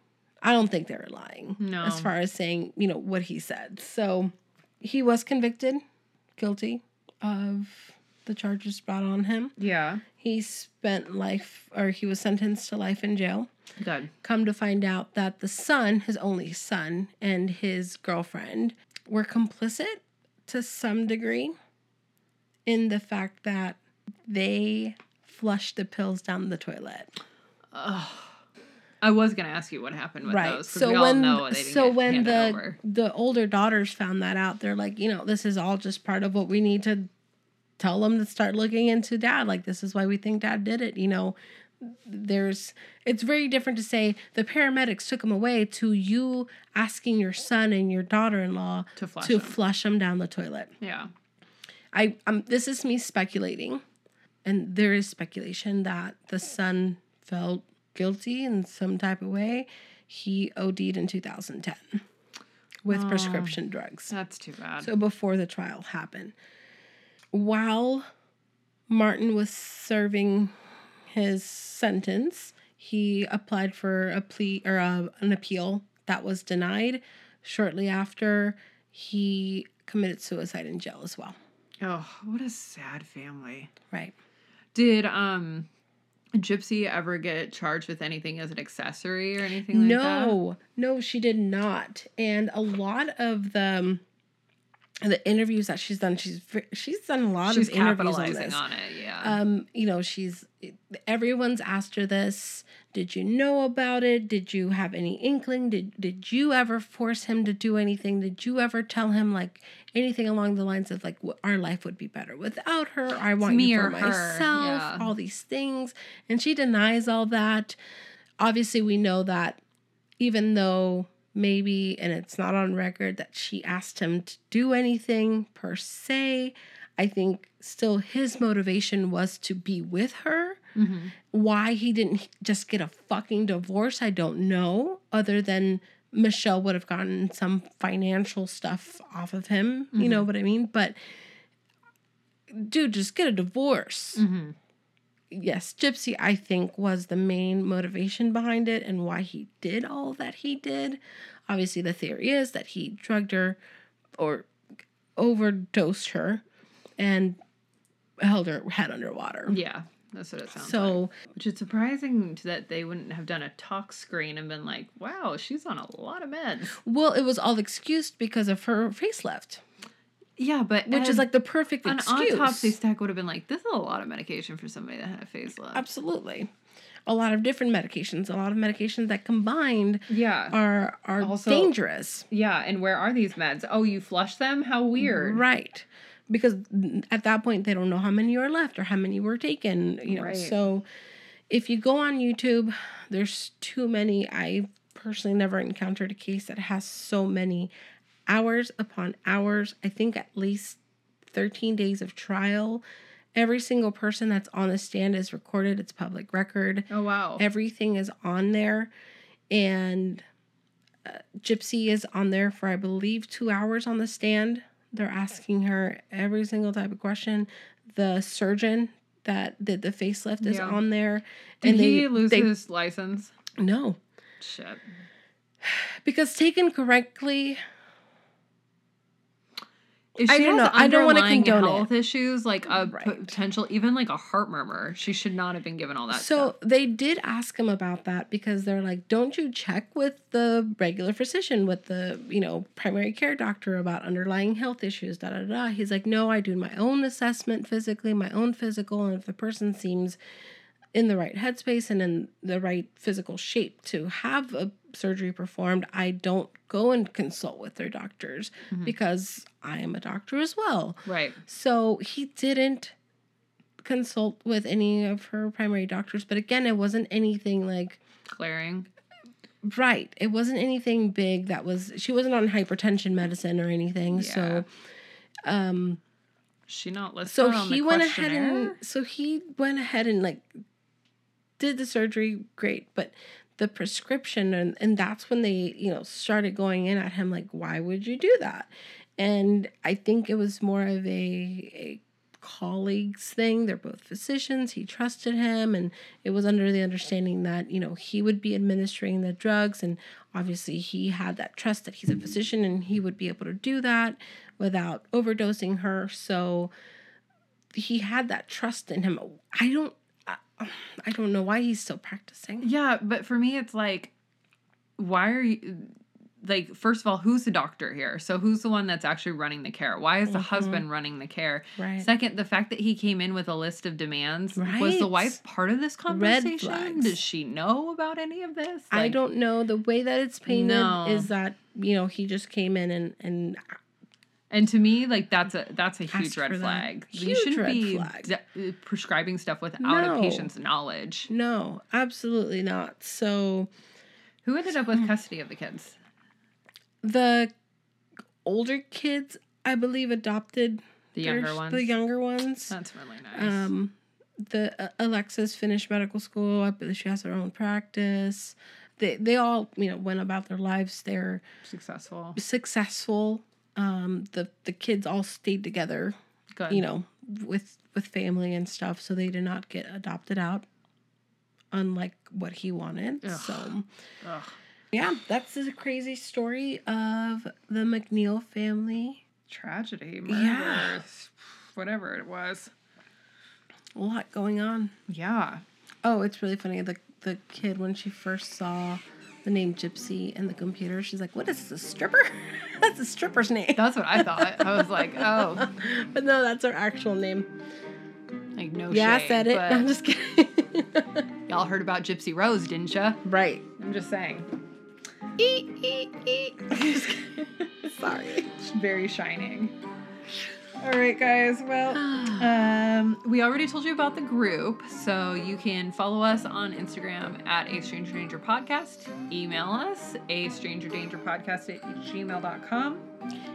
I don't think they were lying No. as far as saying, you know, what he said. So he was convicted, guilty of the charges brought on him. Yeah. He spent life, or he was sentenced to life in jail. Good. Come to find out that the son, his only son, and his girlfriend were complicit to some degree in the fact that they flushed the pills down the toilet. Oh. I was gonna ask you what happened with those. right. those. So when know they didn't so when the over. the older daughters found that out, they're like, you know, this is all just part of what we need to tell them to start looking into dad. Like this is why we think dad did it. You know, there's it's very different to say the paramedics took him away to you asking your son and your daughter-in-law To flush to him. flush him down the toilet. yeah. I um this is me speculating, and there is speculation that the son felt guilty in some type of way. He OD'd in 2010 with Oh. prescription drugs. That's too bad. So before the trial happened. While Martin was serving his sentence, he applied for a plea or a, an appeal that was denied. Shortly after, he committed suicide in jail as well. Oh, what a sad family. Right. Did um Gypsy ever get charged with anything as an accessory or anything like that? no, no, she did not. And a lot of the the interviews that she's done, she's she's done a lot She's of interviews on capitalizing this. on, it, yeah. um you know she's everyone's asked her this. Did you know about it? Did you have any inkling? Did did you ever force him to do anything? Did you ever tell him like anything along the lines of like "Wh- our life would be better without her. I want me you for or myself yeah. all these things. And she denies all that. Obviously we know that even though maybe and it's not on record that she asked him to do anything per se. I think still his motivation was to be with her. Mhm. why he didn't just get a fucking divorce i don't know other than michelle would have gotten some financial stuff off of him you know what i mean? But dude just get a divorce. Mhm. Yes, Gypsy, I think, was the main motivation behind it and why he did all that he did. Obviously, the theory is that he drugged her or overdosed her and held her head underwater. Yeah, that's what it sounds like. So, Which is surprising that they wouldn't have done a tox screen and been like, wow, she's on a lot of meds. well, it was all excused because of her facelift, Yeah, but which is um, like the perfect an excuse. autopsy stack would have been like, this is a lot of medication for somebody that had a facelift. Absolutely. A lot of different medications, a lot of medications that combined Yeah. are are Also- dangerous. yeah, and where are these meds? Oh, you flush them? How weird. Right. Because at that point they don't know how many are left or how many were taken, you know. Right. So if you go on YouTube, there's too many. I personally never encountered a case that has so many hours upon hours. I think at least 13 days of trial. Every single person that's on the stand is recorded. It's public record. Oh, wow. Everything is on there. And uh, Gypsy is on there for, I believe, two hours on the stand. They're asking her every single type of question. The surgeon that did the facelift is Yeah. on there. Did and he they, lose they, his license? No. Shit. Because taken correctly, If I she don't has know. I don't wanna underlying condone it. health issues, like a Right. potential, even like a heart murmur, she should not have been given all that so stuff. they did ask him about that because they're like, don't you check with the regular physician, with the, you know, primary care doctor about underlying health issues, da da da. He's like, no, I do my own assessment physically, my own physical. And if the person seems in the right headspace and in the right physical shape to have a surgery performed, I don't go and consult with their doctors because I am a doctor as well. Right. So he didn't consult with any of her primary doctors. But again, it wasn't anything like, Clearing. right. It wasn't anything big that was, she wasn't on hypertension medicine or anything. Yeah. So, um, She not listed so on he the went ahead and, so he went ahead and like did the surgery. Great. But the prescription, and, and that's when they, you know, started going in at him like, why would you do that? And I think it was more of a, a colleagues thing. They're both physicians. He trusted him, and it was under the understanding that you know he would be administering the drugs, and obviously he had that trust that he's a physician and he would be able to do that without overdosing her. So he had that trust in him. I don't. I, don't know why he's still practicing. Yeah, but for me, it's like, why are you like? First of all, who's the doctor here? So who's the one that's actually running the care? Why is the husband running the care? Mm-hmm. Right. Second, the fact that he came in with a list of demands was the wife part of this conversation? Does she know about any of this? I don't know. The way that it's painted No. is that you know he just came in and and And to me, like that's a that's a huge Ask red flag. you Huge shouldn't red be flag. de- uh, prescribing stuff without No. a patient's knowledge. no, absolutely not. So Who ended up with custody of the kids? the older kids, I believe, adopted The younger ones. The younger ones. That's really nice. Um, the uh, Alexis finished medical school. I believe she has her own practice. They they all you know went about their lives. They're Successful. successful. Um, the the kids all stayed together. Good. You know, with with family and stuff, so they did not get adopted out, unlike what he wanted. Ugh. So Ugh. yeah, that's the crazy story of the MacNeill family. Tragedy, Yeah. whatever it was. A lot going on. Yeah. Oh, it's really funny. The the kid when she first saw the name Gypsy in the computer, she's like, "What is this, a stripper? that's a stripper's name." That's what I thought. I was like, oh, but no, that's her actual name. like no yeah, I said it. I'm just kidding. Y'all heard about Gypsy Rose, didn't ya? right. I'm just saying. Eat, eat, eat. Sorry. It's very shining. All right, guys. Well, um, we already told you about the group, so you can follow us on Instagram at a stranger danger podcast. Email us a stranger danger podcast at gmail.com.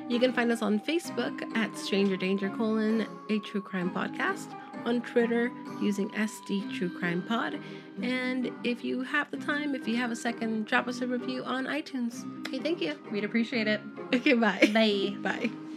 You can find us on Facebook at Stranger Danger colon a true crime podcast, on Twitter using SD True Crime Pod, and if you have the time, if you have a second, drop us a review on iTunes. Okay, thank you. We'd appreciate it. Okay, bye. Bye. Bye.